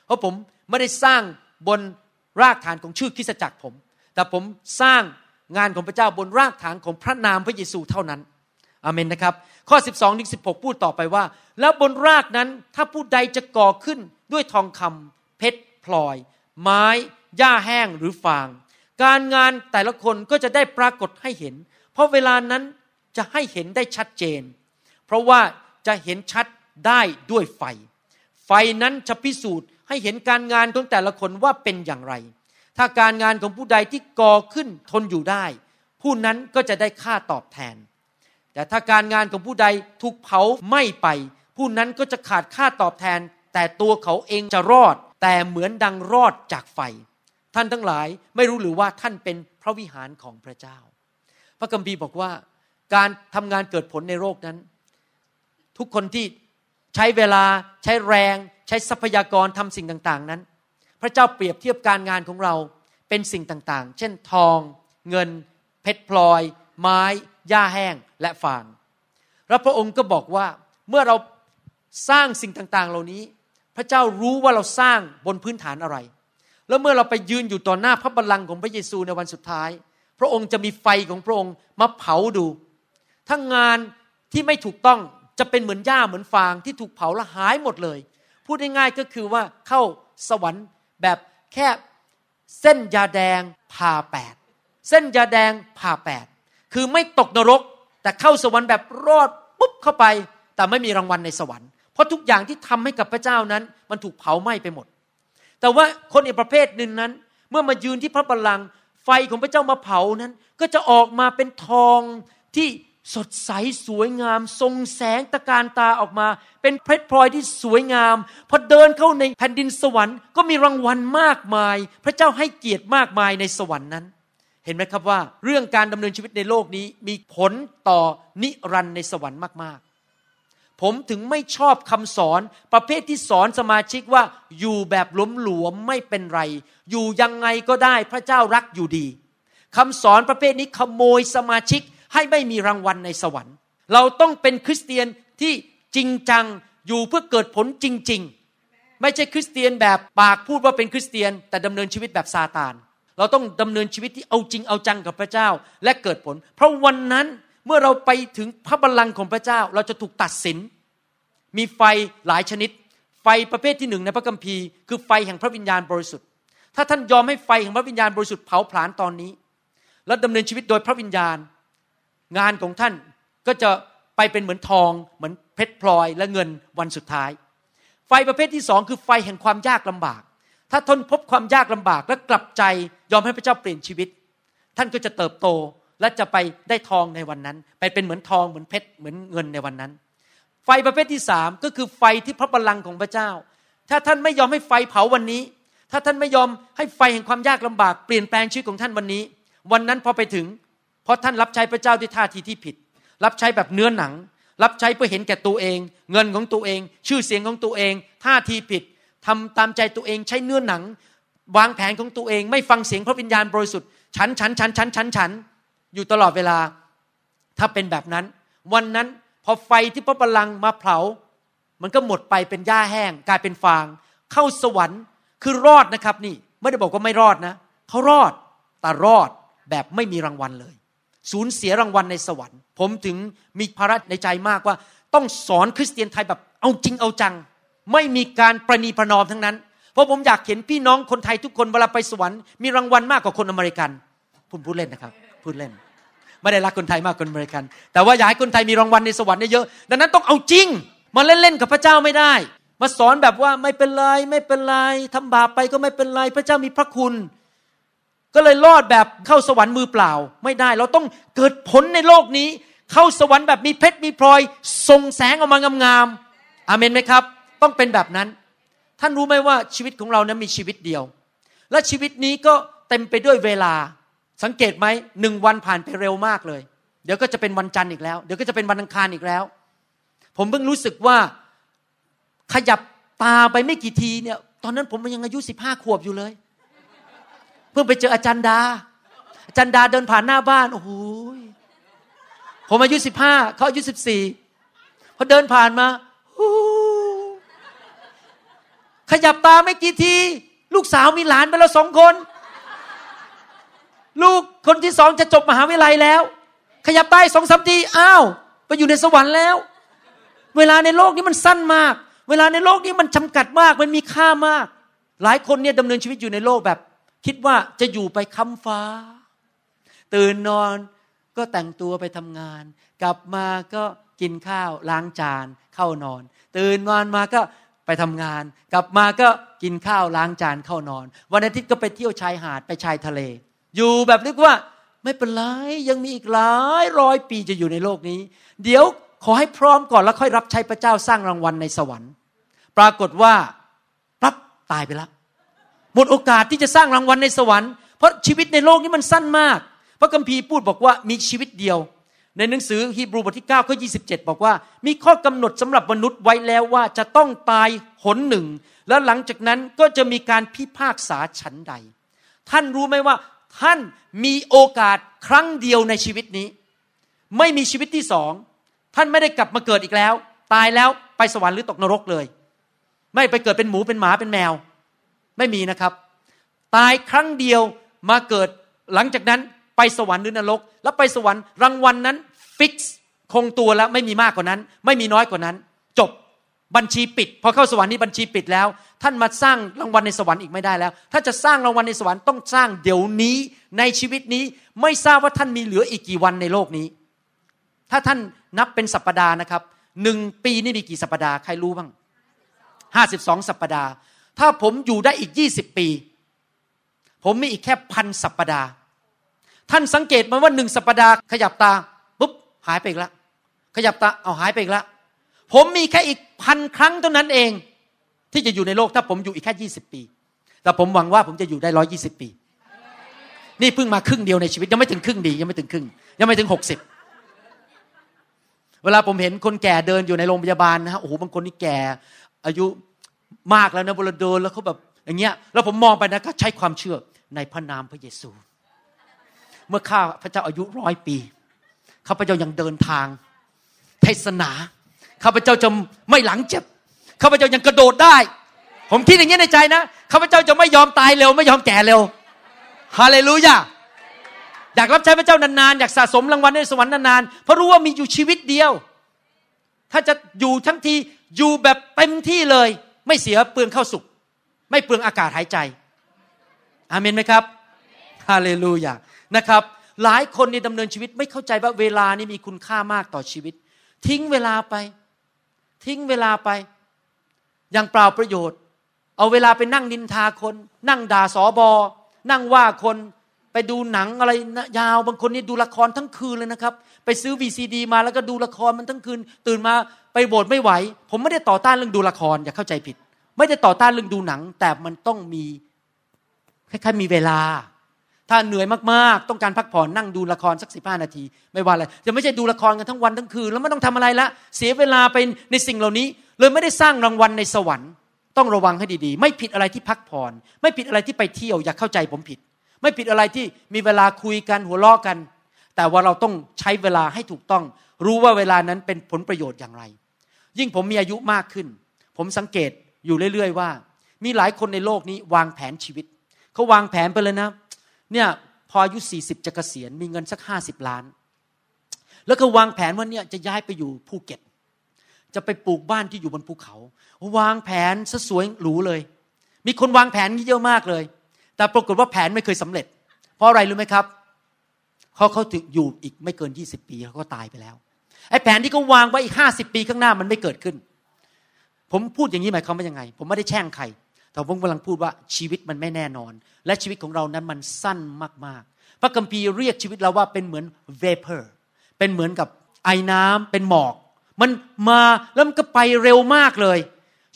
เพราะผม ไม่ได้สร้างบนรากฐานของชื่อคริสตจักรผม แต่ผมสร้างงานของพระเจ้าบนรากฐานของพระนามพระเยซูเท่านั้นอเมนนะครับ ข้อ 12ถึง16พูดต่อไปว่า แล้วบนรากนั้นถ้าผู้ใดจะก่อขึ้นด้วยทองคำเพชรพลอย ไม้ หญ้าแห้งหรือฟาง การงานแต่ละคนก็จะได้ปรากฏให้เห็น เพราะเวลานั้นจะให้เห็นได้ชัดเจน เพราะว่าจะเห็นชัดได้ด้วยไฟ ไฟนั้นจะพิสูจน์ ให้เห็นการงานของแต่ละคนว่าเป็นอย่างไร ถ้าการงานของผู้ใดที่ก่อขึ้นทนอยู่ได้ ผู้นั้นก็จะได้ค่าตอบแทน แต่ถ้าการงานของผู้ใดถูกเผาไหม้ไป ผู้นั้นก็จะขาดค่าตอบแทน แต่ตัวเขาเองจะรอด แต่เหมือนดังรอดจากไฟ ท่านทั้งหลายไม่รู้หรือว่าท่านเป็นพระวิหารของพระเจ้า พระคัมภีร์บอกว่าการทำงานเกิดผลในโลกนั้น ทุกคนที่ใช้เวลาใช้แรง ใช้ทรัพยากรทำสิ่งต่างๆนั้น พระเจ้าเปรียบเทียบการงานของเราเป็นสิ่งต่างๆ เช่นทอง เงิน เพชรพลอย ไม้ หญ้าแห้งและฟาง แล้วพระองค์ก็บอกว่าเมื่อเราสร้างสิ่งต่างๆ เหล่านี้ พระเจ้ารู้ว่าเราสร้างบนพื้นฐานอะไร แล้วเมื่อเราไปยืนอยู่ต่อหน้าพระบัลลังก์ของพระเยซูในวันสุดท้าย พระองค์จะมีไฟของพระองค์มาเผาดูถ้างานที่ไม่ถูกต้องจะเป็นเหมือนหญ้าเหมือนฟางที่ถูกเผาและหายหมดเลย พูดง่ายๆก็คือว่าเข้าสวรรค์แบบแค่เส้นยาแดงผ่าแปดเส้นยาแดงผ่าแปดคือไม่ตกนรก แต่เข้าสวรรค์แบบรอดปุ๊บเข้าไป แต่ไม่มีรางวัลในสวรรค์ เพราะทุกอย่างที่ทำให้กับพระเจ้านั้น มันถูกเผาไหม้ไปหมด แต่ว่าคนอีกประเภทหนึ่งนั้น เมื่อมายืนที่พระบัลลังก์ไฟของพระเจ้ามาเผานั้น ก็จะออกมาเป็นทองที่ สดใสสวยงาม ทรงแสงตะการตาออกมา เป็นเพชรพลอยที่สวยงาม พอเดินเข้าในแผ่นดินสวรรค์ก็มีรางวัลมากมาย พระเจ้าให้เกียรติมากมายในสวรรค์นั้น เห็นไหมครับว่าเรื่องการดำเนินชีวิตในโลกนี้มีผลต่อนิรันดร์ในสวรรค์มากๆ ผมถึงไม่ชอบคำสอนประเภทที่สอนสมาชิกว่าอยู่แบบหลวมหลวมไม่เป็นไร อยู่ยังไงก็ได้พระเจ้ารักอยู่ดีคำสอนประเภทนี้ขโมยสมาชิก ให้ไม่มีรางวัลในสวรรค์ เราต้องเป็นคริสเตียนที่จริงจังอยู่เพื่อเกิดผลจริง ๆ ไม่ใช่คริสเตียนแบบปากพูดว่าเป็นคริสเตียน แต่ดำเนินชีวิตแบบซาตาน เราต้องดำเนินชีวิตที่เอาจริงเอาจังกับพระเจ้าและเกิดผล เพราะวันนั้นเมื่อเราไปถึงพระบัลลังก์ของพระเจ้าเราจะถูกตัดสิน มีไฟหลายชนิด ไฟประเภทที่หนึ่งในพระคัมภีร์คือไฟแห่งพระวิญญาณบริสุทธิ์ ถ้าท่านยอมให้ไฟแห่งพระวิญญาณบริสุทธิ์เผาผลาญตอนนี้ แล้วดำเนินชีวิตโดยพระวิญญาณ งานของท่านก็จะไปเป็นเหมือนทองเหมือนเพชรพลอยและเงินวันสุดท้าย ไฟประเภทที่สองคือไฟแห่งความยากลำบาก ถ้าทนพบความยากลำบากและกลับใจยอมให้พระเจ้าเปลี่ยนชีวิต ท่านก็จะเติบโตและจะไปได้ทองในวันนั้น ไปเป็นเหมือนทองเหมือนเพชรเหมือนเงินในวันนั้น ไฟประเภทที่สามก็คือไฟที่พระบัลลังก์ของพระเจ้า ถ้าท่านไม่ยอมให้ไฟเผาวันนี้ ถ้าท่านไม่ยอมให้ไฟแห่งความยากลำบาก เปลี่ยนแปลงชีวิตของท่านวันนี้ วันนั้นพอไปถึง เพราะท่านรับใช้พระเจ้าด้วยท่าทีที่ผิด รับใช้แบบเนื้อหนัง รับใช้เพื่อเห็นแก่ตัวเอง เงินของตัวเอง ชื่อเสียงของตัวเอง ท่าทีผิดทำตามใจตัวเองใช้เนื้อหนัง วางแผนของตัวเอง ไม่ฟังเสียงพระวิญญาณบริสุทธิ์ฉันฉันฉันฉันฉันฉันอยู่ตลอดเวลา ถ้าเป็นแบบนั้น วันนั้นพอไฟที่พระบัลลังก์มาเผา มันก็หมดไปเป็นหญ้าแห้ง กลายเป็นฟาง เข้าสวรรค์คือรอดนะครับนี่ไม่ได้บอกว่าไม่รอดนะเขารอดแต่รอดแบบไม่มีรางวัลเลย สูญเสียรางวัลในสวรรค์ ผมถึงมีภาระในใจมากว่า ต้องสอนคริสเตียนไทยแบบเอาจริงเอาจัง ไม่มีการประนีประนอมทั้งนั้น เพราะผมอยากเห็นพี่น้องคนไทยทุกคนเวลาไปสวรรค์มีรางวัลมากกว่าคนอเมริกันผมพูดเล่นนะครับ พูดเล่น ไม่ได้รักคนไทยมากกว่าคนอเมริกัน แต่ว่าอยากให้คนไทยมีรางวัลในสวรรค์เยอะดังนั้นต้องเอาจริงมาเล่นๆกับพระเจ้าไม่ได้ มาสอนแบบว่าไม่เป็นไรไม่เป็นไรทำบาปไปก็ไม่เป็นไร พระเจ้ามีพระคุณ ก็เลยรอดแบบเข้าสวรรค์มือเปล่า ไม่ได้เราต้องเกิดผลในโลกนี้ เข้าสวรรค์แบบมีเพชรมีพลอยส่งแสงออกมางามๆอาเมนไหมครับ ต้องเป็นแบบนั้น ท่านรู้ไหมว่าชีวิตของเรานั้นมีชีวิตเดียว และชีวิตนี้ก็เต็มไปด้วยเวลา สังเกตไหมหนึ่งวันผ่านไปเร็วมากเลย เดี๋ยวก็จะเป็นวันจันทร์อีกแล้ว เดี๋ยวก็จะเป็นวันอังคารอีกแล้ว ผมเพิ่งรู้สึกว่าขยับตาไปไม่กี่ทีเนี่ย ตอนนั้นผมยังอายุสิบห้าขวบอยู่เลย พิ่งไปเจออาจารย์ดา อาจารย์ดาเดินผ่านหน้าบ้าน โอ้โหผมอายุสิบห้าเขาอายุสิบสี่พอเดินผ่านมาขยับตาไม่กี่ที ลูกสาวมีหลานไปแล้วสองคน ลูกคนที่สองจะจบมหาวิทยาลัยแล้ว ขยับไปสองสามทีอ้าวไปอยู่ในสวรรค์แล้ว เวลาในโลกนี้มันสั้นมาก เวลาในโลกนี้มันจำกัดมาก มันมีค่ามาก หลายคนเนี่ยดำเนินชีวิตอยู่ในโลกแบบ คิดว่าจะอยู่ไปค้ำฟ้า ตื่นนอนก็แต่งตัวไปทำงาน กลับมาก็กินข้าวล้างจานเข้านอน ตื่นนอนมาก็ไปทำงาน กลับมาก็กินข้าวล้างจานเข้านอน วันอาทิตย์ก็ไปเที่ยวชายหาดไปชายทะเล อยู่แบบเรียกว่าไม่เป็นไรยังมีอีกหลายร้อยปีจะอยู่ในโลกนี้ เดี๋ยวขอให้พร้อมก่อนแล้วค่อยรับใช้พระเจ้าสร้างรางวัลในสวรรค์ ปรากฏว่าปั๊บตายไปแล้ว หมดโอกาสที่จะสร้างรางวัลในสวรรค์เพราะชีวิตในโลกนี้มันสั้นมาก พระคัมภีร์พูดบอกว่ามีชีวิตเดียว ในหนังสือฮีบรูบทที่9ข้อ27บอกว่า มีข้อกำหนดสำหรับมนุษย์ไว้แล้วว่าจะต้องตายหนหนึ่ง แล้วหลังจากนั้นก็จะมีการพิพากษาฉันใด ท่านรู้ไหมว่า ท่านมีโอกาสครั้งเดียวในชีวิตนี้ ไม่มีชีวิตที่สองท่านไม่ได้กลับมาเกิดอีกแล้ว ตายแล้วไปสวรรค์หรือตกนรกเลย ไม่ไปเกิดเป็นหมูเป็นหมาเป็นแมว ไม่มีนะครับ ตายครั้งเดียวมาเกิดหลังจากนั้นไปสวรรค์หรือนรก แล้วไปสวรรค์รางวัลนนั้นฟิกซ์คงตัวแล้วไม่มีมากกว่านั้น ไม่มีน้อยกว่านั้น จบบัญชีปิด พอเข้าสวรรค์นี้บัญชีปิดแล้ว ท่านมาสร้างรางวัลในสวรรค์อีกไม่ได้แล้ว ถ้าจะสร้างรางวัลในสวรรค์ต้องสร้างเดี๋ยวนี้ในชีวิตนี้ไม่ทราบว่าท่านมีเหลืออีกกี่วันในโลกนี้ ถ้าท่านนับเป็นสัปปดาห์นะครับหนึ่งปีนี่มีกี่สัปปดาห์ใครรู้บ้างห้าสิบสองสัปปดาห์ ถ้าผมอยู่ได้อีกยี่สิบปี ผมมีอีกแค่พันสัปปดาห์ ท่านสังเกตไหมว่าหนึ่งสัปปดาห์ขยับตาปุ๊บหายไปอีกแล้วขยับตาเอาหายไปอีกแล้วผมมีแค่อีกพันครั้งเท่านั้นเอง ที่จะอยู่ในโลกถ้าผมอยู่อีกแค่ยี่สิบปี แต่ผมหวังว่าผมจะอยู่ได้ร้อยี่สิบปี นี่เพิ่งมาครึ่งเดียวในชีวิตยังไม่ถึงครึ่งดียังไม่ถึงครึ่งยังไม่ถึงหกสิบเวลาผมเห็นคนแก่เดินอยู่ในโรงพยาบาลนะฮะโอ้โหบางคนนี่แก่อายุ มากแล้วนะเวลาเดินแล้วเขาแบบอย่างเงี้ยแล้วผมมองไปนะก็ใช้ความเชื่อในพระนามพระเยซู เมื่อข้าพระเจ้าอายุร้อยปีข้าพเจ้ายังเดินทาง เทศนาข้าพเจ้าจะไม่หลังเจ็บข้าพเจ้ายังกระโดดได้ ผมคิดอย่างนี้ในใจนะข้าพเจ้าจะไม่ยอมตายเร็ว ไม่ยอมแก่เร็วฮาเลลูยาอยากรับใช้พระเจ้านานๆอยากสะสมรางวัลในสวรรค์นานๆเพราะรู้ว่ามีอยู่ชีวิตเดียว ถ้าจะอยู่ทั้งทีอยู่แบบเต็มที่เลย ไม่เสียเปลืองข้าวสุขไม่เปลืองอากาศหายใจ อาเมนไหมครับฮาเลลูยานะครับ หลายคนในดำเนินชีวิตไม่เข้าใจว่าเวลานี่มีคุณค่ามากต่อชีวิต ทิ้งเวลาไป ทิ้งเวลาไป อย่างเปล่าประโยชน์ เอาเวลาไปนั่งนินทาคน นั่งด่าสอบอ นั่งว่าคน ไปดูหนังอะไรนะยาวบางคนนี่ดูละครทั้งคืนเลยนะครับ ไปซื้อ VCD มาแล้วก็ดูละครมันทั้งคืน ตื่นมาไปโบสถ์ไม่ไหว ผมไม่ได้ต่อต้านเรื่องดูละครอย่าเข้าใจผิด ไม่ได้ต่อต้านเรื่องดูหนัง แต่มันต้องมีคล้ายๆมีเวลา ถ้าเหนื่อยมากๆ ต้องการพักผ่อนนั่งดูละครสักสิบห้านาที ไม่ว่าอะไรจะไม่ใช่ดูละครกันทั้งวันทั้งคืนแล้วไม่ต้องทำอะไรละ เสียเวลาไปในสิ่งเหล่านี้ เลยไม่ได้สร้างรางวัลในสวรรค์ ต้องระวังให้ดีๆ ไม่ผิดอะไรที่พักผ่อน ไม่ผิดอะไรที่ไปเที่ยวอย่าเข้าใจผมผิด ไม่ผิดอะไรที่มีเวลาคุยกันหัวเราะกัน แต่ว่าเราต้องใช้เวลาให้ถูกต้อง รู้ว่าเวลานั้นเป็นผลประโยชน์อย่างไร ยิ่งผมมีอายุมากขึ้น ผมสังเกตอยู่เรื่อย ๆ ว่า มีหลายคนในโลกนี้วางแผนชีวิตเขาวางแผนไปเลยนะ เนี่ยพออายุ40จะเกษียณมีเงินสักห้าสิบล้าน แล้วก็วางแผนว่าเนี่ยจะย้ายไปอยู่ภูเก็ต จะไปปลูกบ้านที่อยู่บนภูเขา วางแผนซะสวยหรูเลย มีคนวางแผนนี้เยอะมากเลย แต่ปรากฏว่าแผนไม่เคยสำเร็จ เพราะอะไรรู้ไหมครับเขาเขาถึงอยู่อีกไม่เกิน 20 ปีเขาก็ตายไปแล้วไอ้แผนที่เขาวางไว้อีก50ปีข้างหน้ามันไม่เกิดขึ้น ผมพูดอย่างนี้หมายความว่ายังไง ผมไม่ได้แช่งใคร แต่ผมกำลังพูดว่าชีวิตมันไม่แน่นอน และชีวิตของเรานั้นมันสั้นมากๆ พระคัมภีร์เรียกชีวิตเราว่าเป็นเหมือน vapor เป็นเหมือนกับไอ้น้ำเป็นหมอก มันมาแล้วมันก็ไปเร็วมากเลย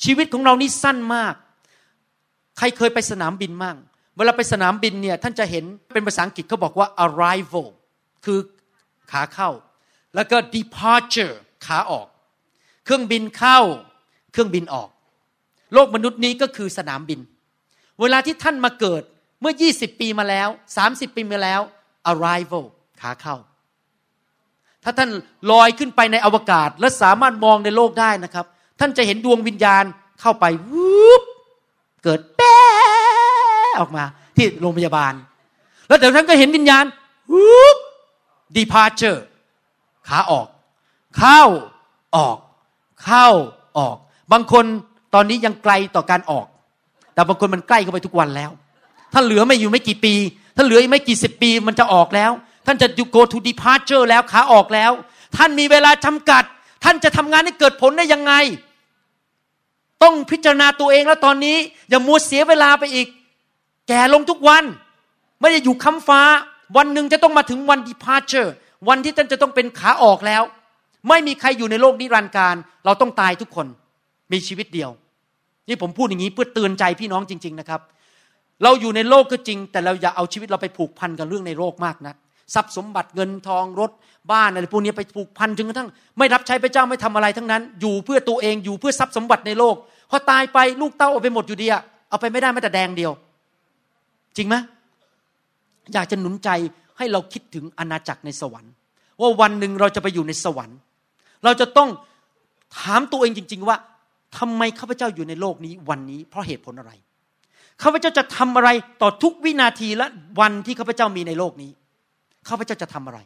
ชีวิตของเรานี่สั้นมาก ใครเคยไปสนามบินมั่ง เวลาไปสนามบินเนี่ยท่านจะเห็นเป็นภาษาอังกฤษเขาบอกว่า arrival คือขาเข้า แล้วก็ departure ขาออก เครื่องบินเข้า เครื่องบินออก โลกมนุษย์นี้ก็คือสนามบิน เวลาที่ท่านมาเกิดเมื่อ 20 ปีมาแล้ว 30 ปีมาแล้ว arrival ขาเข้า ถ้าท่านลอยขึ้นไปในอวกาศและสามารถมองในโลกได้นะครับ ท่านจะเห็นดวงวิญญาณเข้าไปวูบเกิดแป๊ะ ออกมา ที่โรงพยาบาล แล้วเดี๋ยวท่านก็เห็นวิญญาณวูบ departure ขาออก เข้าออก เข้าออก บางคนตอนนี้ยังไกลต่อการออก แต่บางคนมันใกล้เข้าไปทุกวันแล้ว ถ้าเหลือไม่อยู่ไม่กี่ปี ถ้าเหลืออีกไม่กี่สิบปีมันจะออกแล้ว ท่านจะ go to departure แล้วขาออกแล้ว ท่านมีเวลาจำกัด ท่านจะทำงานให้เกิดผลได้ยังไง ต้องพิจารณาตัวเองแล้วตอนนี้ อย่ามัวเสียเวลาไปอีก แก่ลงทุกวัน ไม่ได้อยู่ค้ำฟ้า วันหนึ่งจะต้องมาถึงวัน departure วันที่ท่านจะต้องเป็นขาออกแล้ว ไม่มีใครอยู่ในโลกนิรันดร์การ เราต้องตายทุกคน มีชีวิตเดียว นี่ผมพูดอย่างนี้เพื่อเตือนใจพี่น้องจริง ๆนะครับ เราอยู่ในโลกก็จริง แต่เราอย่าเอาชีวิตเราไปผูกพันกับเรื่องในโลกมากนะทรัพย์สมบัติเงินทองรถบ้านอะไรพวกนี้ไปผูกพันจนกระทั่ง ไม่รับใช้พระเจ้าไม่ทำอะไรทั้งนั้น อยู่เพื่อตัวเองอยู่เพื่อทรัพย์สมบัติในโลก พอตายไปลูกเต้าเอาไปหมดอยู่ดีอะเอาไปไม่ได้แม้แต่แดงเดียว จริงไหมอยากจะหนุนใจให้เราคิดถึงอาณาจักรในสวรรค์ ว่าวันหนึ่งเราจะไปอยู่ในสวรรค์ เราจะต้องถามตัวเองจริง ๆ ว่าทำไมข้าพเจ้าอยู่ในโลกนี้วันนี้เพราะเหตุผลอะไรข้าพเจ้าจะทำอะไรต่อทุกวินาทีและวันที่ข้าพเจ้ามีในโลกนี้ข้าพเจ้าจะทำอะไร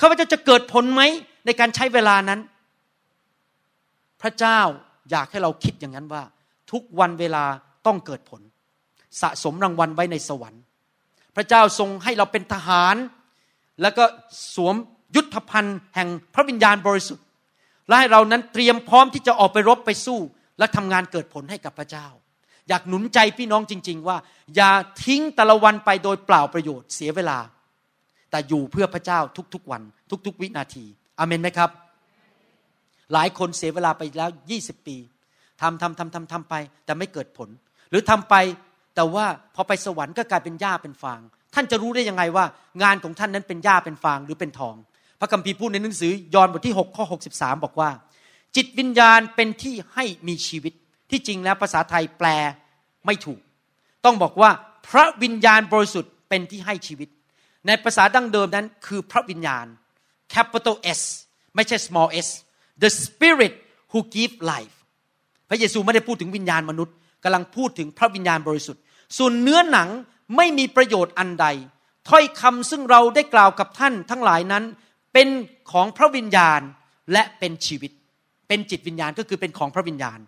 ข้าพเจ้าจะเกิดผลไหมในการใช้เวลานั้น พระเจ้าอยากให้เราคิดอย่างนั้นว่า ทุกวันเวลาต้องเกิดผล สะสมรางวัลไว้ในสวรรค์ พระเจ้าทรงให้เราเป็นทหาร แล้วก็สวมยุทธภัณฑ์แห่งพระวิญญาณบริสุทธิ์ และให้เรานั้นเตรียมพร้อมที่จะออกไปรบไปสู้ และทำงานเกิดผลให้กับพระเจ้า อยากหนุนใจพี่น้องจริง ๆ ว่า อย่าทิ้งแต่ละวันไปโดยเปล่าประโยชน์เสียเวลา แต่อยู่เพื่อพระเจ้าทุกๆวัน ทุก ๆ วินาทีอเมนไหมครับหลายคนเสียเวลาไปแล้ว 20 ปีทำทำทำทำทำไป แต่ไม่เกิดผล หรือทำไป แต่ว่าพอไปสวรรค์ก็กลายเป็นหญ้าเป็นฟาง ท่านจะรู้ได้ยังไงว่า งานของท่านนั้นเป็นหญ้าเป็นฟางหรือเป็นทอง พระคัมภีร์พูดในหนังสือยอห์นบทที่6ข้อ63 บอกว่า จิตวิญญาณเป็นที่ให้มีชีวิตที่จริงแล้วภาษาไทยแปลไม่ถูก ต้องบอกว่าพระวิญญาณบริสุทธิ์เป็นที่ให้ชีวิต ในภาษาดั้งเดิมนั้นคือพระวิญญาณ capital S ไม่ใช่ small s the spirit who give life พระเยซูไม่ได้พูดถึงวิญญาณมนุษย์กำลังพูดถึงพระวิญญาณบริสุทธิ์ ส่วนเนื้อหนังไม่มีประโยชน์อันใด ถ้อยคำซึ่งเราได้กล่าวกับท่านทั้งหลายนั้น เป็นของพระวิญญาณและเป็นชีวิต เป็นจิตวิญญาณก็คือเป็นของพระวิญญาณ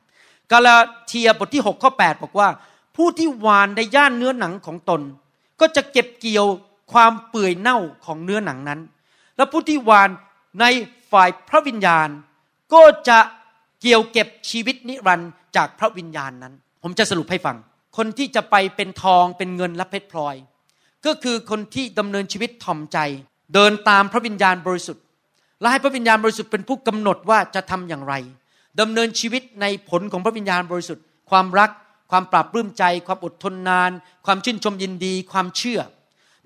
กาลาเทียบทที่6ข้อ8บอกว่า ผู้ที่หวานในย่านเนื้อหนังของตน ก็จะเก็บเกี่ยวความเปื่อยเน่าของเนื้อหนังนั้น และผู้ที่หวานในฝ่ายพระวิญญาณ ก็จะเกี่ยวเก็บชีวิตนิรันดร์จากพระวิญญาณนั้น ผมจะสรุปให้ฟัง คนที่จะไปเป็นทองเป็นเงินและเพชรพลอย ก็คือคนที่ดำเนินชีวิตถ่อมใจ เดินตามพระวิญญาณบริสุทธิ์ และให้พระวิญญาณบริสุทธิ์เป็นผู้กำหนดว่าจะทำอย่างไรดำเนินชีวิตในผลของพระวิญญาณบริสุทธิ์ ความรัก ความปราบปลื้มใจ ความอดทนนาน ความชื่นชมยินดี ความเชื่อ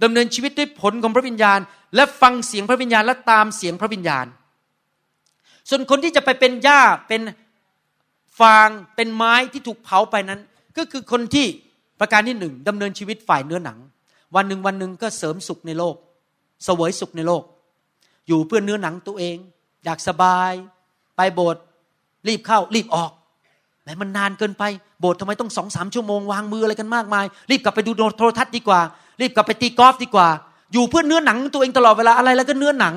ดำเนินชีวิตด้วยผลของพระวิญญาณ และฟังเสียงพระวิญญาณและตามเสียงพระวิญญาณ ส่วนคนที่จะไปเป็นหญ้าเป็นฟางเป็นไม้ที่ถูกเผาไปนั้น ก็คือคนที่ประการที่หนึ่งดำเนินชีวิตฝ่ายเนื้อหนัง วันหนึ่งวันหนึ่งก็เสริมสุขในโลก เสวยสุขในโลก อยู่เพื่อเนื้อหนังตัวเอง อยากสบาย ไปโบสถ์รีบเข้ารีบออกแหมมันนานเกินไปโบสถ์ทำไมต้องสองสามชั่วโมงวางมืออะไรกันมากมาย รีบกลับไปดูโทรทัศน์ดีกว่า รีบกลับไปตีกอล์ฟดีกว่า อยู่เพื่อเนื้อหนังตัวเองตลอดเวลาอะไรแล้วก็เนื้อหนัง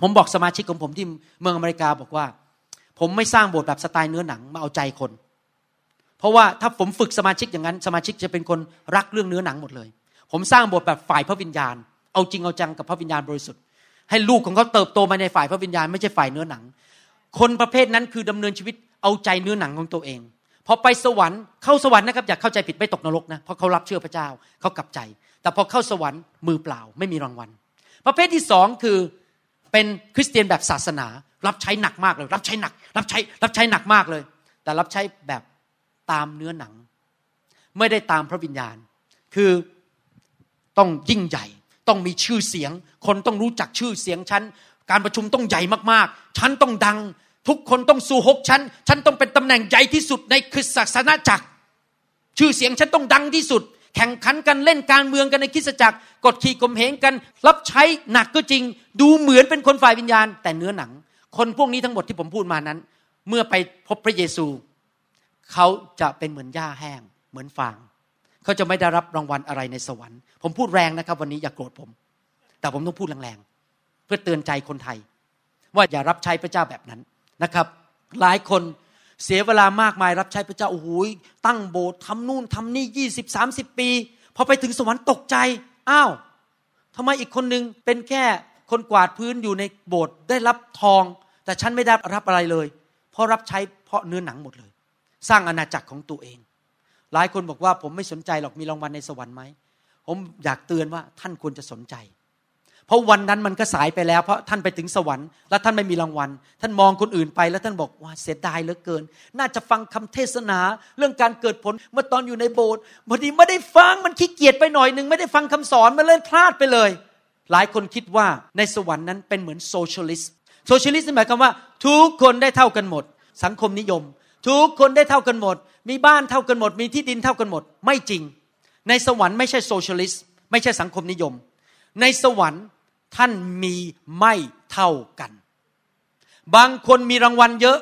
ผมบอกสมาชิกของผมที่เมืองอเมริกาบอกว่า ผมไม่สร้างโบสถ์แบบสไตล์เนื้อหนังมาเอาใจคน เพราะว่าถ้าผมฝึกสมาชิกอย่างนั้น สมาชิกจะเป็นคนรักเรื่องเนื้อหนังหมดเลย ผมสร้างบสถ์แบบฝ่ายพระวิญญาณ เอาจริงเอาจังกับพระวิญญาณบริสุทธิ์ ให้ลูกของเขาเติบโตมาในฝ่ายพระวิญญาณไม่ใช่ฝ่ายเนื้อหนัง คนประเภทนั้นคือดำเนินชีวิตเอาใจเนื้อหนังของตัวเองพอไปสวรรค์เข้าสวรรค์นะครับอย่าเข้าใจผิดไม่ตกนรกนะเพราะเขารับเชื่อพระเจ้าเขากลับใจ แต่พอเข้าสวรรค์มือเปล่าไม่มีรางวัล ประเภทที่สองคือเป็นคริสเตียนแบบศาสนา รับใช้หนักมากเลย รับใช้หนัก รับใช้รับใช้หนักมากเลย แต่รับใช้แบบ ตามเนื้อหนัง ไม่ได้ตามพระวิญญาณ คือต้องยิ่งใหญ่ ต้องมีชื่อเสียง คนต้องรู้จักชื่อเสียงฉัน การประชุมต้องใหญ่มากๆ ฉันต้องดัง ทุกคนต้องสู่หกฉัน ฉันต้องเป็นตำแหน่งใหญ่ที่สุดในคริสตศาสนาจักร ชื่อเสียงฉันต้องดังที่สุด แข่งขันกันเล่นการเมืองกันในคริสตจักร กดขี่ข่มเหงกัน รับใช้หนักก็จริง ดูเหมือนเป็นคนฝ่ายวิญญาณ แต่เนื้อหนัง คนพวกนี้ทั้งหมดที่ผมพูดมานั้น เมื่อไปพบพระเยซู เขาจะเป็นเหมือนหญ้าแห้ง เหมือนฟาง เขาจะไม่ได้รับรางวัลอะไรในสวรรค์ ผมพูดแรงนะครับ วันนี้อย่ากโกรธผม แต่ผมต้องพูดแรงๆ เพื่อเตือนใจคนไทย ว่าอย่ารับใช้พระเจ้าแบบนั้นนะครับ หลายคนเสียเวลามากมายรับใช้พระเจ้าโอ้โหตั้งโบสถ์ทำนู่นทำนี่ยี่สิบสามสิบปีพอไปถึงสวรรค์ตกใจอ้าวทำไมอีกคนนึงเป็นแค่คนกวาดพื้นอยู่ในโบสถ์ได้รับทอง แต่ฉันไม่ได้รับอะไรเลย เพราะรับใช้เพราะเนื้อหนังหมดเลย สร้างอาณาจักรของตัวเอง หลายคนบอกว่าผมไม่สนใจหรอกมีรางวัลในสวรรค์ไหมผมอยากเตือนว่าท่านควรจะสนใจ เพราะวันนั้นมันก็สายไปแล้ว เพราะท่านไปถึงสวรรค์แล้วท่านไม่มีรางวัล ท่านมองคนอื่นไปแล้วท่านบอกว่าเสียดายเหลือเกิน น่าจะฟังคำเทศนาเรื่องการเกิดผลเมื่อตอนอยู่ในโบสถ์พอดีไม่ได้ฟังมันขี้เกียจไปหน่อยหนึ่งไม่ได้ฟังคำสอนมันเลยพลาดไปเลย หลายคนคิดว่าในสวรรค์นั้นเป็นเหมือน socialist socialist หมายความว่า ทุกคนได้เท่ากันหมด สังคมนิยม ทุกคนได้เท่ากันหมด มีบ้านเท่ากันหมด มีที่ดินเท่ากันหมด ไม่จริง ในสวรรค์ไม่ใช่ socialist ไม่ใช่สังคมนิยม ในสวรรค์ท่านมีไม่เท่ากัน บางคนมีรางวัลเยอะ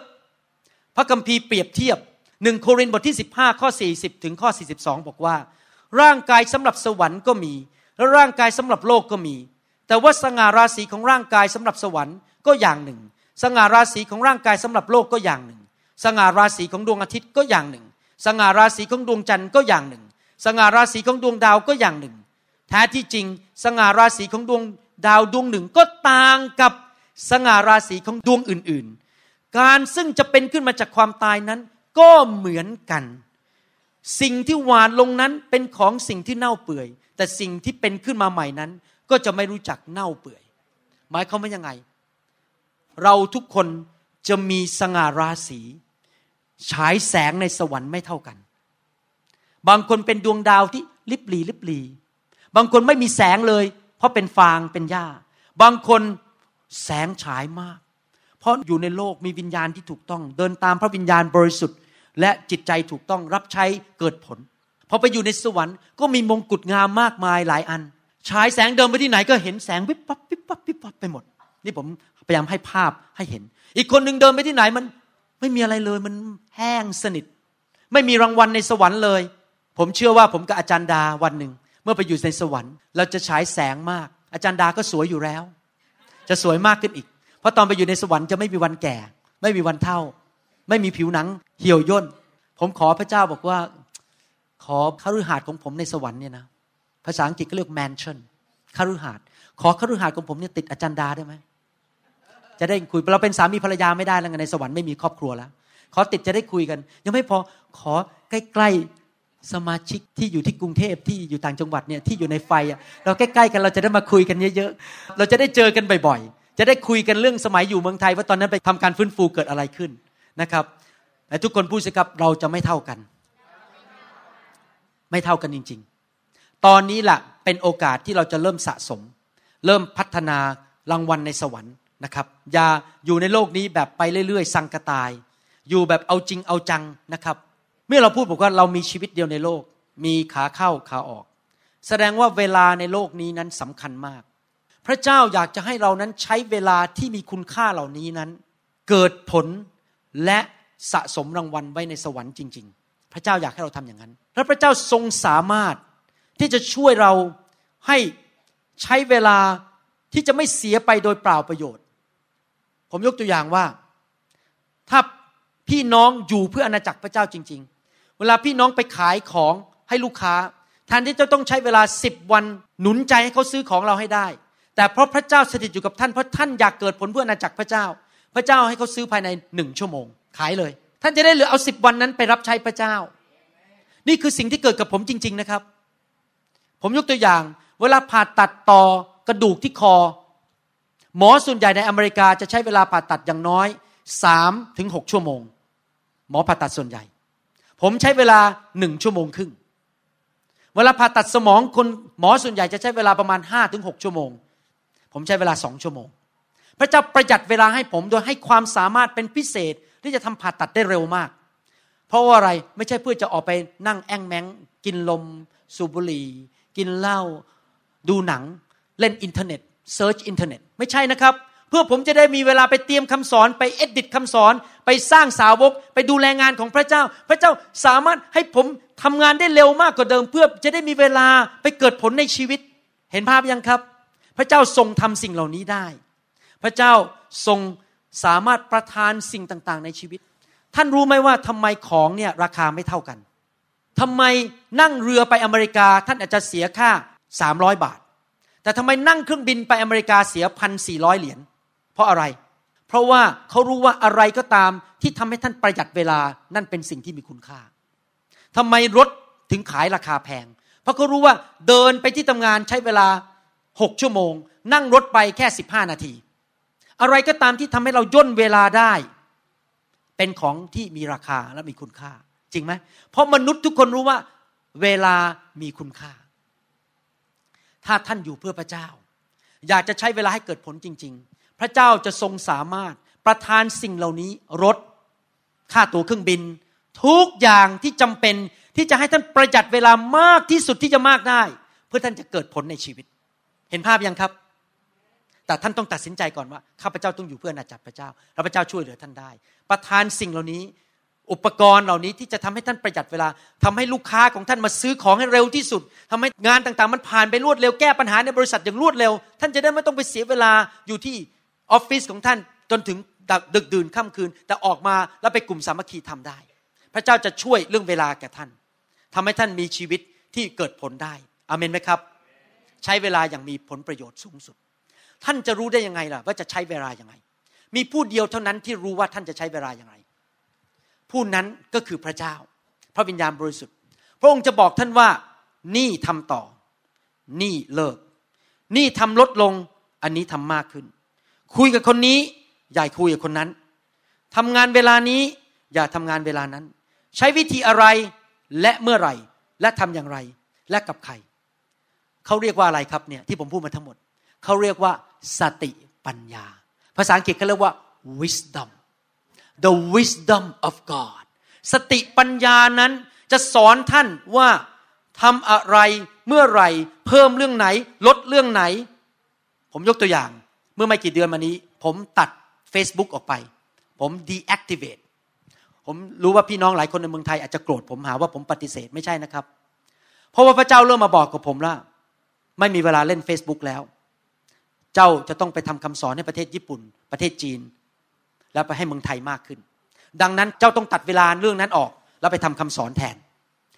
พระคัมภีร์เปรียบเทียบหนึ่งโครินธ์บทที่ 15 ข้อ 40 ถึงข้อ 42 บอกว่า ร่างกายสำหรับสวรรค์ก็มี และร่างกายสำหรับโลกก็มี แต่ว่าสง่าราศีของร่างกายสำหรับสวรรค์ก็อย่างหนึ่ง สง่าราศีของร่างกายสำหรับโลกก็อย่างหนึ่ง สง่าราศีของดวงอาทิตย์ก็อย่างหนึ่ง สง่าราศีของดวงจันทร์ก็อย่างหนึ่ง สง่าราศีของดวงดาวก็อย่างหนึ่ง แท้ที่จริง สง่าราศีของดวงดาวดวงหนึ่งก็ต่างกับสง่าราศีของดวงอื่นๆ การซึ่งจะเป็นขึ้นมาจากความตายนั้นก็เหมือนกัน สิ่งที่หวานลงนั้นเป็นของสิ่งที่เน่าเปื่อย แต่สิ่งที่เป็นขึ้นมาใหม่นั้น ก็จะไม่รู้จักเน่าเปื่อย หมายความว่ายังไง เราทุกคนจะมีสง่าราศี ฉายแสงในสวรรค์ไม่เท่ากัน บางคนเป็นดวงดาวที่ลิบหลีลิบหลี บางคนไม่มีแสงเลย เพราะเป็นฟางเป็นหญ้า บางคนแสงฉายมาก เพราะอยู่ในโลกมีวิญญาณที่ถูกต้อง เดินตามพระวิญญาณบริสุทธิ์ และจิตใจถูกต้องรับใช้เกิดผล พอไปอยู่ในสวรรค์ก็มีมงกุฎงามมากมายหลายอัน ฉายแสงเดินไปที่ไหนก็เห็นแสงวิบวับวิบวับวิบวับไปหมด นี่ผมพยายามให้ภาพให้เห็น อีกคนหนึ่งเดินไปที่ไหนมัน ไม่มีอะไรเลยมันแห้งสนิท ไม่มีรางวัลในสวรรค์เลย ผมเชื่อว่าผมกับอาจารย์ดาวันหนึ่ง เมื่อไปอยู่ในสวรรค์ เราจะฉายแสงมาก อาจารย์ดาก็สวยอยู่แล้ว จะสวยมากขึ้นอีก เพราะตอนไปอยู่ในสวรรค์จะไม่มีวันแก่ ไม่มีวันเท่า ไม่มีผิวหนัง เหี่ยวย่น ผมขอพระเจ้าบอกว่า ขอคฤหาสน์ของผมในสวรรค์เนี่ยนะภาษาอังกฤษก็เรียก mansion คฤหาสน์ขอคฤหาสน์ของผมเนี่ยติดอาจารย์ดาได้ไหม จะได้คุยเราเป็นสามีภรรยาไม่ได้แล้วในสวรรค์ไม่มีครอบครัวแล้ว ขอติดจะได้คุยกัน ยังไม่พอขอใกล้ๆสมาชิกที่อยู่ที่กรุงเทพที่อยู่ต่างจังหวัดเนี่ยที่อยู่ในไฟเราใกล้ๆกันเราจะได้มาคุยกันเยอะๆเราจะได้เจอกันบ่อยๆ จะได้คุยกันเรื่องสมัยอยู่เมืองไทย ว่าตอนนั้นไปทำการฟื้นฟูเกิดอะไรขึ้นนะครับแต่ทุกคนพูดสิครับเราจะไม่เท่ากัน ไม่เท่ากันจริง ๆ ตอนนี้แหละเป็นโอกาสที่เราจะเริ่มสะสม เริ่มพัฒนารางวัลในสวรรค์ นะครับอย่าอยู่ในโลกนี้แบบไปเรื่อยๆ สังกตาย อยู่แบบเอาจริงเอาจังนะครับ เมื่อเราพูดบอกว่าเรามีชีวิตเดียวในโลก มีขาเข้าขาออก แสดงว่าเวลาในโลกนี้นั้นสำคัญมาก พระเจ้าอยากจะให้เรานั้นใช้เวลาที่มีคุณค่าเหล่านี้นั้น เกิดผลและสะสมรางวัลไว้ในสวรรค์จริง ๆ พระเจ้าอยากให้เราทำอย่างนั้น และพระเจ้าทรงสามารถที่จะช่วยเราให้ใช้เวลาที่จะไม่เสียไปโดยเปล่าประโยชน์ ผมยกตัวอย่างว่า ถ้าพี่น้องอยู่เพื่ออาณาจักรพระเจ้าจริง ๆ เวลาพี่น้องไปขายของให้ลูกค้าแทนที่จะต้องใช้เวลาสิบวันหนุนใจให้เขาซื้อของเราให้ได้ แต่เพราะพระเจ้าสถิตอยู่กับท่านเพราะท่านอยากเกิดผลเพื่ออาณาจักรพระเจ้า พระเจ้าให้เขาซื้อภายในหนึ่งชั่วโมง ขายเลย ท่านจะได้เหลือเอาสิบวันนั้นไปรับใช้พระเจ้า นี่คือสิ่งที่เกิดกับผมจริง ๆนะครับ ผมยกตัวอย่าง เวลาผ่าตัดต่อกระดูกที่คอ หมอส่วนใหญ่ในอเมริกาจะใช้เวลาผ่าตัดอย่างน้อยสามถึงหกชั่วโมง หมอผ่าตัดส่วนใหญ่ ผมใช้เวลาหนึ่งชั่วโมงครึ่ง เวลาผ่าตัดสมองคนหมอส่วนใหญ่จะใช้เวลาประมาณห้าถึงหกชั่วโมง ผมใช้เวลาสองชั่วโมง พระเจ้าประหยัดเวลาให้ผมโดยให้ความสามารถเป็นพิเศษที่จะทำผ่าตัดได้เร็วมาก เพราะว่าอะไรไม่ใช่เพื่อจะออกไปนั่งแอ้งแม้งกินลม สูบบุหรี่ กินเหล้าดูหนัง เล่นอินเทอร์เน็ต search อินเทอร์เน็ตไม่ใช่นะครับ เพื่อผมจะได้มีเวลาไปเตรียมคำสอนไป edit คำสอน ไปสร้างสาวก ไปดูแลงานของพระเจ้า พระเจ้าสามารถให้ผมทำงานได้เร็วมากกว่าเดิม เพื่อจะได้มีเวลาไปเกิดผลในชีวิต เห็นภาพยังครับ พระเจ้าทรงทำสิ่งเหล่านี้ได้ พระเจ้าทรงสามารถประทานสิ่งต่างๆ ในชีวิต ท่านรู้ไหมว่าทำไมของเนี่ยราคาไม่เท่ากันทำไมนั่งเรือไปอเมริกาท่านอาจจะเสียค่า300 บาท แต่ทำไมนั่งเครื่องบินไปอเมริกาเสียพันสี่ร้อยเหรียญเพราะอะไร เพราะว่าเขารู้ว่าอะไรก็ตามที่ทำให้ท่านประหยัดเวลานั่นเป็นสิ่งที่มีคุณค่าทำไมรถถึงขายราคาแพง เพราะเขารู้ว่าเดินไปที่ทำงานใช้เวลาหกชั่วโมง นั่งรถไปแค่สิบห้านาที อะไรก็ตามที่ทำให้เราย่นเวลาได้ เป็นของที่มีราคาและมีคุณค่า จริงไหมเพราะมนุษย์ทุกคนรู้ว่าเวลามีคุณค่า ถ้าท่านอยู่เพื่อพระเจ้า อยากจะใช้เวลาให้เกิดผลจริง ๆ พระเจ้าจะทรงสามารถประทานสิ่งเหล่านี้รถ ค่าตั๋วเครื่องบิน ทุกอย่างที่จำเป็นที่จะให้ท่านประหยัดเวลามากที่สุดที่จะมากได้ เพื่อท่านจะเกิดผลในชีวิต เห็นภาพยังครับ แต่ท่านต้องตัดสินใจก่อนว่าข้าพเจ้าต้องอยู่เพื่ออาณาจักรพระเจ้าแล้วพระเจ้าช่วยเหลือท่านได้ ประทานสิ่งเหล่านี้ อุปกรณ์เหล่านี้ที่จะทำให้ท่านประหยัดเวลาทำให้ลูกค้าของท่านมาซื้อของให้เร็วที่สุดทำให้งานต่างๆ มันผ่านไปรวดเร็วแก้ปัญหาในบริษัทอย่างรวดเร็ว ท่านจะได้ไม่ต้องไปเสียเวลาอยู่ที่ออฟฟิศของท่านจนถึงดึกดื่นค่ำคืน แต่ออกมาแล้วไปกลุ่มสามัคคีทำได้ พระเจ้าจะช่วยเรื่องเวลาแก่ท่านทำให้ท่านมีชีวิตที่เกิดผลได้อเมนไหมครับ ใช้เวลาอย่างมีผลประโยชน์สูงสุด ท่านจะรู้ได้ยังไงล่ะ ว่าจะใช้เวลาอยังไง มีผู้เดียวเท่านั้นที่รู้ว่าท่านจะใช้เวลาอย่างไร ผู้นั้นก็คือพระเจ้า พระวิญญาณบริสุทธิ์ พระองค์จะบอกท่านว่า นี่ทำต่อ นี่เลิก นี่ทำลดลง อันนี้ทำมากขึ้น คุยกับคนนี้ อย่าคุยกับคนนั้นทำงานเวลานี้ อย่าทำงานเวลานั้น ใช้วิธีอะไรและเมื่อไหร่ และทำอย่างไร และกับใครเขาเรียกว่าอะไรครับเนี่ยที่ผมพูดมาทั้งหมดเขาเรียกว่าสติปัญญา ภาษาอังกฤษเขาเรียกว่า wisdom the wisdom of God สติปัญญานั้นจะสอนท่านว่าทำอะไรเมื่อไหร่ เพิ่มเรื่องไหน ลดเรื่องไหน ผมยกตัวอย่าง เมื่อไม่กี่เดือนมานี้ ผมตัด Facebook ออกไป ผม deactivate ผมรู้ว่าพี่น้องหลายคนในเมืองไทยอาจจะโกรธผมหาว่าผมปฏิเสธไม่ใช่นะครับ เพราะว่าพระเจ้าเริ่มมาบอกกับผมแล้วไม่มีเวลาเล่น Facebook แล้ว เจ้าจะต้องไปทำคำสอนให้ประเทศญี่ปุ่น ประเทศจีน แล้วไปให้เมืองไทยมากขึ้น ดังนั้นเจ้าต้องตัดเวลาเรื่องนั้นออก แล้วไปทำคำสอนแทน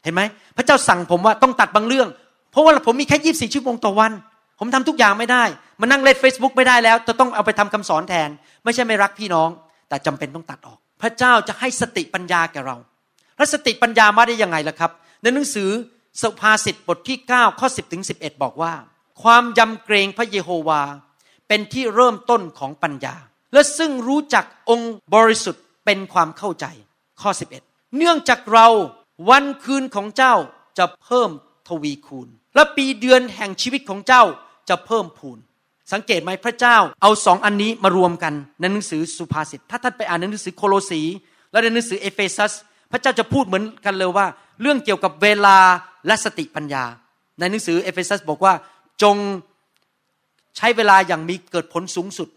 เห็นไหมพระเจ้าสั่งผมว่าต้องตัดบางเรื่อง เพราะว่าผมมีแค่ยี่สี่ชั่วโมงต่อวัน ผมทำทุกอย่างไม่ได้มานั่งเล่น Facebook ไม่ได้แล้ว จะต้องเอาไปทำคำสอนแทน ไม่ใช่ไม่รักพี่น้อง แต่จำเป็นต้องตัดออก พระเจ้าจะให้สติปัญญาแก่เราและสติปัญญามาได้ยังไงล่ะครับ ในหนังสือสุภาษิตบทที่9ข้อ10ถึง11 บอกว่า ความยำเกรงพระเยโฮวา เป็นที่เริ่มต้นของปัญญา และซึ่งรู้จักองค์บริสุทธิ์เป็นความเข้าใจ ข้อ 11 เนื่องจากเราวันคืนของเจ้าจะเพิ่มทวีคูณ และปีเดือนแห่งชีวิตของเจ้าจะเพิ่มพูน สังเกตไหมพระเจ้าเอาสองอันนี้มารวมกันในหนังสือสุภาษิตถ้าท่านไปอ่านในหนังสือโคโลสี และในหนังสือเอเฟซัส พระเจ้าจะพูดเหมือนกันเลยว่า เรื่องเกี่ยวกับเวลาและสติปัญญา ในหนังสือเอเฟซัสบอกว่าจงใช้เวลาอย่างมีเกิดผลสูงสุด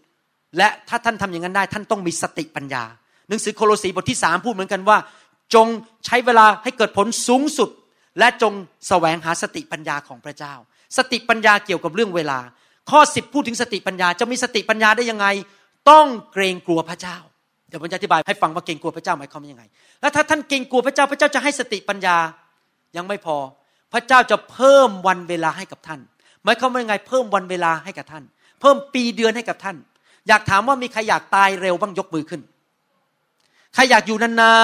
และถ้าท่านทำอย่างนั้นได้ ท่านต้องมีสติปัญญา หนังสือโคโลสีบทที่สามพูดเหมือนกันว่า จงใช้เวลาให้เกิดผลสูงสุด และจงแสวงหาสติปัญญาของพระเจ้า สติปัญญาเกี่ยวกับเรื่องเวลา ข้อสิบพูดถึงสติปัญญาจะมีสติปัญญาได้ยังไง ต้องเกรงกลัวพระเจ้าเดี๋ยวผมจะอธิบายให้ฟังว่าเกรงกลัวพระเจ้าหมายความว่ายังไง แล้วถ้าท่านเกรงกลัวพระเจ้าพระเจ้าจะให้สติปัญญายังไม่พอ พระเจ้าจะเพิ่มวันเวลาให้กับท่านหมายความว่ายังไง เพิ่มวันเวลาให้กับท่าน เพิ่มปีเดือนให้กับท่าน อยากถามว่ามีใครอยากตายเร็วบ้างยกมือขึ้น ใครอยากอยู่นา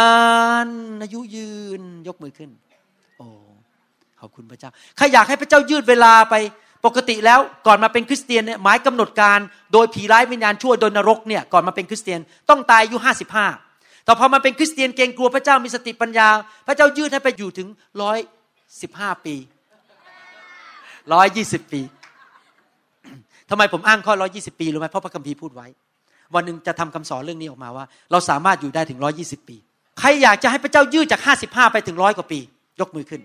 นๆอายุยืนยกมือขึ้น โอ้ขอบคุณพระเจ้า ใครอยากให้พระเจ้ายืดเวลาไปปกติแล้วก่อนมาเป็นคริสเตียนเนี่ยหมายกำหนดการโดยผีร้ายวิญญาณชั่วโดยนรกเนี่ยก่อนมาเป็นคริสเตียนต้องตายอายุห้าสิบห้าแต่พอมาเป็นคริสเตียนเกรงกลัวพระเจ้ามีสติปัญญา พระเจ้ายืดให้ไปอยู่ถึงร้อยสิบห้าปีร้อยยี่สิบปี ทำไมผมอ้างข้อร้อยี่สิบปีรู้ไหมเพราะพระคัมภีร์พูดไว้ วันหนึ่งจะทำคำสอนเรื่องนี้ออกมาว่า เราสามารถอยู่ได้ถึงร้อยี่สิบปี ใครอยากจะให้พระเจ้ายืดจากห้าสิบห้าไปถึงร้อยกว่าปี ยกมือขึ้น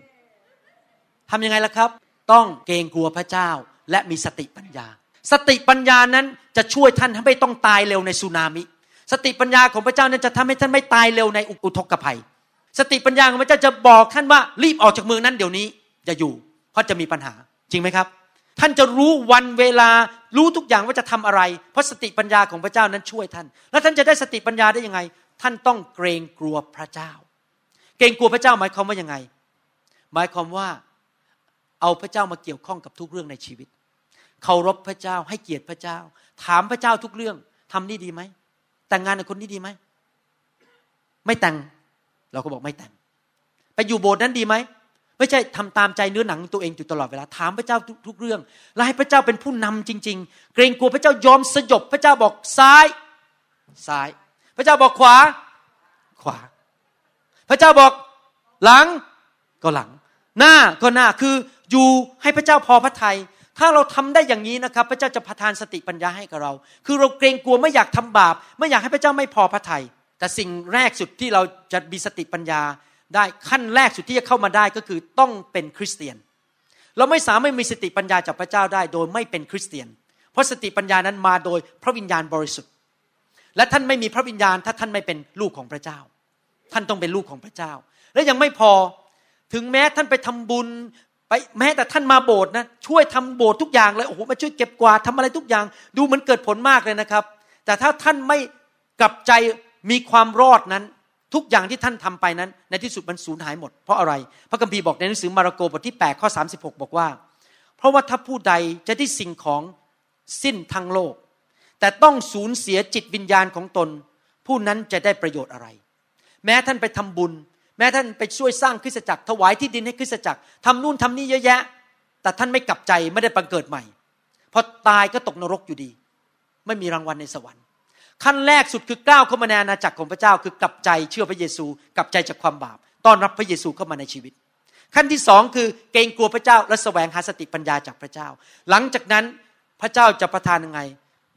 ทำยังไงล่ะครับ ต้องเกรงกลัวพระเจ้าและมีสติปัญญา สติปัญญานั้นจะช่วยท่านให้ไม่ต้องตายเร็วในสึนามิ สติปัญญาของพระเจ้านั้นจะทำให้ท่านไม่ตายเร็วในอุทกภัย สติปัญญาของพระเจ้าจะบอกท่านว่ารีบออกจากเมืองนั้นเดี๋ยวนี้อย่าอยู่ เพราะจะมีปัญหาจริงไหมครับ ท่านจะรู้วันเวลารู้ทุกอย่างว่าจะทำอะไร เพราะสติปัญญาของพระเจ้านั้นช่วยท่าน แล้วท่านจะได้สติปัญญาได้ยังไง ท่านต้องเกรงกลัวพระเจ้า เกรงกลัวพระเจ้าหมายความว่ายังไง หมายความว่าเอาพระเจ้ามาเกี่ยวข้องกับทุกเรื่องในชีวิตเคารพพระเจ้าให้เกียรติพระเจ้า ถามพระเจ้าทุกเรื่องทำนี่ดีไหมแต่งงานกับคนนี้ดีไหมไม่แต่ง เราก็บอกไม่แต่ง ไปอยู่โบสถ์นั้นดีไหม ไม่ใช่ทำตามใจเนื้อหนังตัวเองอยู่ตลอดเวลาถามพระเจ้าทุกเรื่อง แล้วให้พระเจ้าเป็นผู้นำจริง ๆ เกรงกลัวพระเจ้ายอมสยบพระเจ้าบอกซ้ายซ้าย พระเจ้าบอกขวา ขวา พระเจ้าบอกหลังก็หลัง หน้าก็หน้าคืออยู่ให้พระเจ้าพอพระทยัยถ้าเราทำได้อย่างนี้นะครับ พระเจ้าจะประทานสติปัญญาให้กับเรา คือเราเกรงกลัวไม่อยากทำบาป ไม่อยากให้พระเจ้าไม่พอพระทยัยแต่สิ่งแรกสุดที่เราจะมีสติปัญญา ได้ขั้นแรกสุดที่จะเข้ามาได้ก็คือต้องเป็นคริสเตียน เราไม่สามารถมีสติปัญญาจากพระเจ้าได้ โดยไม่เป็นคริสเตียน เพราะสติปัญญานั้นมาโดยพระวิญญาณบริสุทธิ์ และท่านไม่มีพระวิญญาณถ้าท่านไม่เป็นลูกของพระเจ้า ท่านต้องเป็นลูกของพระเจ้า และยังไม่พอถึงแม้ท่านไปทำบุญไปแม้แต่ท่านมาโบสถ์นะช่วยทำโบสถ์ทุกอย่างเลยโอ้โหมาช่วยเก็บกวาดทาอะไรทุกอย่าง ดูเหมือนเกิดผลมากเลยนะครับ แต่ถ้าท่านไม่กลับใจมีความรอดนั้น ทุกอย่างที่ท่านทำไปนั้น ในที่สุดมันสูญหายหมด เพราะอะไร พระคัมภีร์บอกในหนังสือมาระโกบทที่8ข้อ36 บอกว่า เพราะว่าถ้าผู้ใดจะได้สิ่งของสิ้นทั้งโลก แต่ต้องสูญเสียจิตวิญญาณของตน ผู้นั้นจะได้ประโยชน์อะไร แม้ท่านไปทำบุญ แม้ท่านไปช่วยสร้างคริสตจักรถวายที่ดินให้คริสตจักรทำนู่นทำนี่เยอะแยะ แต่ท่านไม่กลับใจไม่ได้บังเกิดใหม่พอตายก็ตกนรกอยู่ดี ไม่มีรางวัลในสวรรค์ ขั้นแรกสุดคือก้าวเข้ามาในอาณาจักรของพระเจ้า คือกลับใจเชื่อพระเยซูกลับใจจากความบาปต้อนรับพระเยซูเข้ามาในชีวิต ขั้นที่สองคือเกรงกลัวพระเจ้าและแสวงหาสติปัญญาจากพระเจ้า หลังจากนั้นพระเจ้าจะประทานยังไง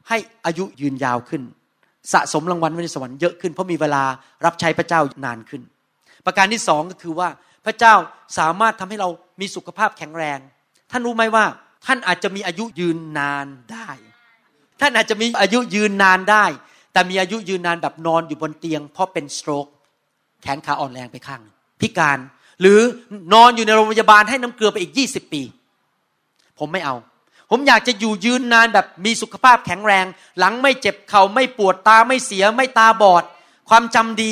ให้อายุยืนยาวขึ้น สะสมรางวัลไว้ในสวรรค์เยอะขึ้นเพราะมีเวลารับใช้พระเจ้านานขึ้น ประการที่สองก็คือว่าพระเจ้าสามารถทำให้เรามีสุขภาพแข็งแรง ท่านรู้ไหมว่าท่านอาจจะมีอายุยืนนานได้ ท่านอาจจะมีอายุยืนนานได้ แต่มีอายุยืนนานแบบนอนอยู่บนเตียง เพราะเป็นสโตรกแขนขาอ่อนแรงไปข้าง พิการหรือนอนอยู่ในโรงพยาบาลให้น้ำเกลือไปอีก20ปี ผมไม่เอา ผมอยากจะอยู่ยืนนานแบบมีสุขภาพแข็งแรง หลังไม่เจ็บเข่าไม่ปวดตาไม่เสียไม่ตาบอด ความจำดี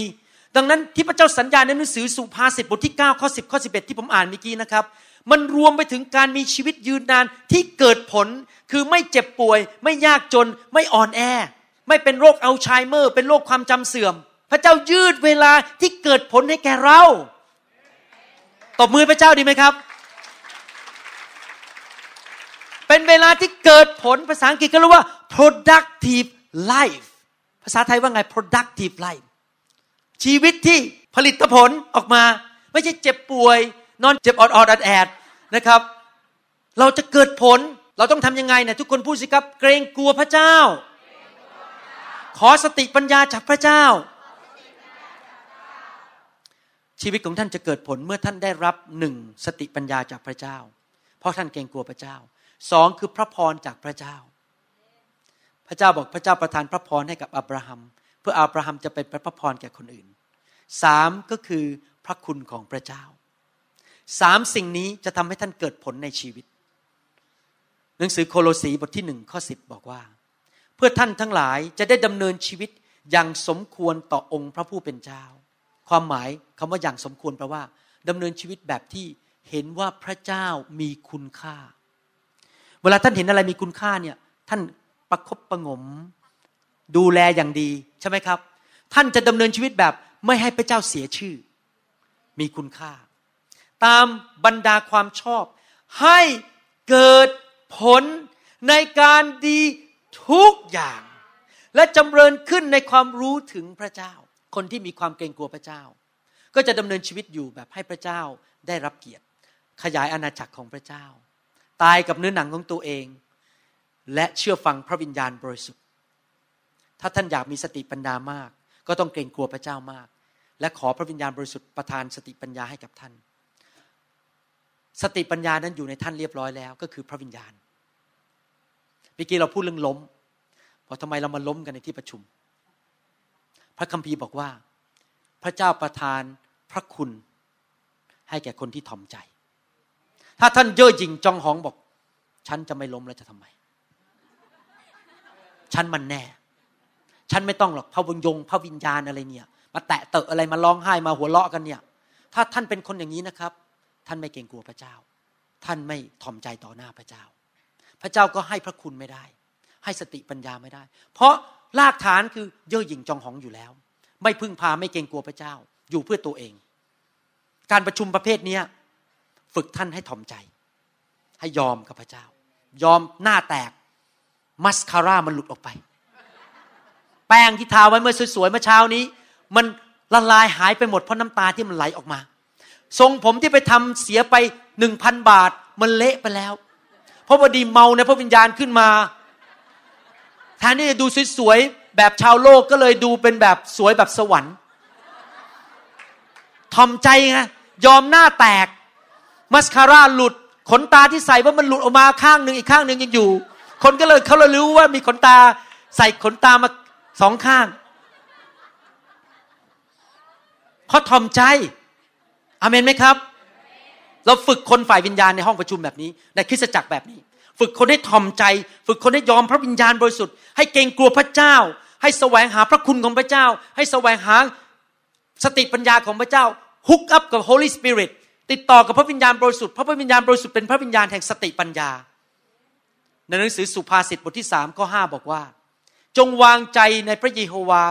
ดังนั้นที่พระเจ้าสัญญาในหนังสือสุภาษิตบทที่9ข้อ10ข้อ11 ที่ผมอ่านเมื่อกี้นะครับ มันรวมไปถึงการมีชีวิตยืนนานที่เกิดผลคือไม่เจ็บป่วย ไม่ยากจนไม่อ่อนแอ ไม่เป็นโรคอัลไซเมอร์ เป็นโรคความจำเสื่อม พระเจ้ายืดเวลาที่เกิดผลให้แก่เราตบมือพระเจ้าดีไหมครับ เป็นเวลาที่เกิดผลภาษาอังกฤษก็เรียกว่า productive life ภาษาไทยว่าไง productive life ชีวิตที่ผลิตผลออกมา ไม่ใช่เจ็บป่วย นอนเจ็บออดออดแอดแอดนะครับ เราจะเกิดผลเราต้องทำยังไงเนี่ยทุกคนพูดสิครับ เกรงกลัวพระเจ้า ขอสติปัญญาจากพระเจ้า ชีวิตของท่านจะเกิดผลเมื่อท่านได้รับหนึ่งสติปัญญาจากพระเจ้า เพราะท่านเกรงกลัวพระเจ้าสองคือพระพรจากพระเจ้า พระเจ้าบอกพระเจ้าประทานพระพรให้กับอับราฮัม เพื่ออับราฮัมจะเป็นพระพรแก่คนอื่นสามก็คือพระคุณของพระเจ้าสามสิ่งนี้จะทำให้ท่านเกิดผลในชีวิต หนังสือโคโลสีบทที่หนึ่งข้อสิบบอกว่า เพื่อท่านทั้งหลายจะได้ดำเนินชีวิตอย่างสมควรต่อองค์พระผู้เป็นเจ้า ความหมายคำว่าอย่างสมควรแปลว่าดำเนินชีวิตแบบที่เห็นว่าพระเจ้ามีคุณค่า เวลาท่านเห็นอะไรมีคุณค่าเนี่ยท่านประคบประงม ดูแลอย่างดีใช่ไหมครับ ท่านจะดำเนินชีวิตแบบไม่ให้พระเจ้าเสียชื่อ มีคุณค่า ตามบรรดาความชอบ ให้เกิดผลในการดี ทุกอย่าง และจำเริญขึ้นในความรู้ถึงพระเจ้า คนที่มีความเกรงกลัวพระเจ้า ก็จะดำเนินชีวิตอยู่แบบให้พระเจ้าได้รับเกียรติ ขยายอาณาจักรของพระเจ้า ตายกับเนื้อหนังของตัวเอง และเชื่อฟังพระวิญญาณบริสุทธิ์ ถ้าท่านอยากมีสติปัญญามาก ก็ต้องเกรงกลัวพระเจ้ามาก และขอพระวิญญาณบริสุทธิ์ประทานสติปัญญาให้กับท่าน สติปัญญานั้นอยู่ในท่านเรียบร้อยแล้ว ก็คือพระวิญญาณ เมื่อกี้เราพูดเรื่องล้มบอกทำไมเรามาล้มกันในที่ประชุม พระคัมภีร์บอกว่า พระเจ้าประทานพระคุณ ให้แก่คนที่ถ่อมใจ ถ้าท่านเย่อหยิ่งจองหองบอก ฉันจะไม่ล้มแล้วจะทำไม ฉันมันแน่ ฉันไม่ต้องหรอกพระวิญญงพระวิญญาณอะไรเนี่ย มาแตะเตอะอะไรมาร้องไห้มาหัวเราะกันเนี่ย ถ้าท่านเป็นคนอย่างนี้นะครับ ท่านไม่เกรงกลัวพระเจ้า ท่านไม่ถ่อมใจต่อหน้าพระเจ้า พระเจ้าก็ให้พระคุณไม่ได้ ให้สติปัญญาไม่ได้ เพราะรากฐานคือเย่อหยิ่งจองหองอยู่แล้ว ไม่พึ่งพาไม่เกรงกลัวพระเจ้า อยู่เพื่อตัวเอง การประชุมประเภทนี้ฝึกท่านให้ถ่อมใจ ให้ยอมกับพระเจ้า ยอมหน้าแตกมัสคาร่ามันหลุดออกไป แป้งที่ทาไว้เมื่อสวยๆเมื่อเช้านี้ มันละลายหายไปหมดเพราะน้ำตาที่มันไหลออกมา ทรงผมที่ไปทำเสียไปหนึ่งพันบาท มันเละไปแล้ว เพราะว่าดีเมาในพระวิญญาณขึ้นมาแทนที่จะดูสวยๆแบบชาวโลกก็เลยดูเป็นแบบสวยแบบสวรรค์ทอมใจไงยอมหน้าแตก มัสคาร่าหลุดขนตาที่ใส่ว่ามันหลุดออกมาข้างหนึ่งอีกข้างหนึ่งยังอยู่ คนก็เลยเขาเลยรู้ว่ามีขนตาใส่ขนตามาสองข้างเพราะทอมใจอเมนไหมครับ เราฝึกคนฝ่ายวิญญาณในห้องประชุมแบบนี้ ในคริสตจักรแบบนี้ ฝึกคนให้ทอมใจ ฝึกคนให้ยอมพระวิญญาณบริสุทธิ์ให้เกรงกลัวพระเจ้า ให้แสวงหาพระคุณของพระเจ้า ให้แสวงหาสติปัญญาของพระเจ้าฮุกอัพกับ Holy Spirit ติดต่อกับพระวิญญาณบริสุทธิ์พระพระวิญญาณบริสุทธิ์เป็นพระวิญญาณแห่งสติปัญญา ในหนังสือสุภาษิตบทที่สามข้อห้าบอกว่า จงวางใจในพระเยโฮวา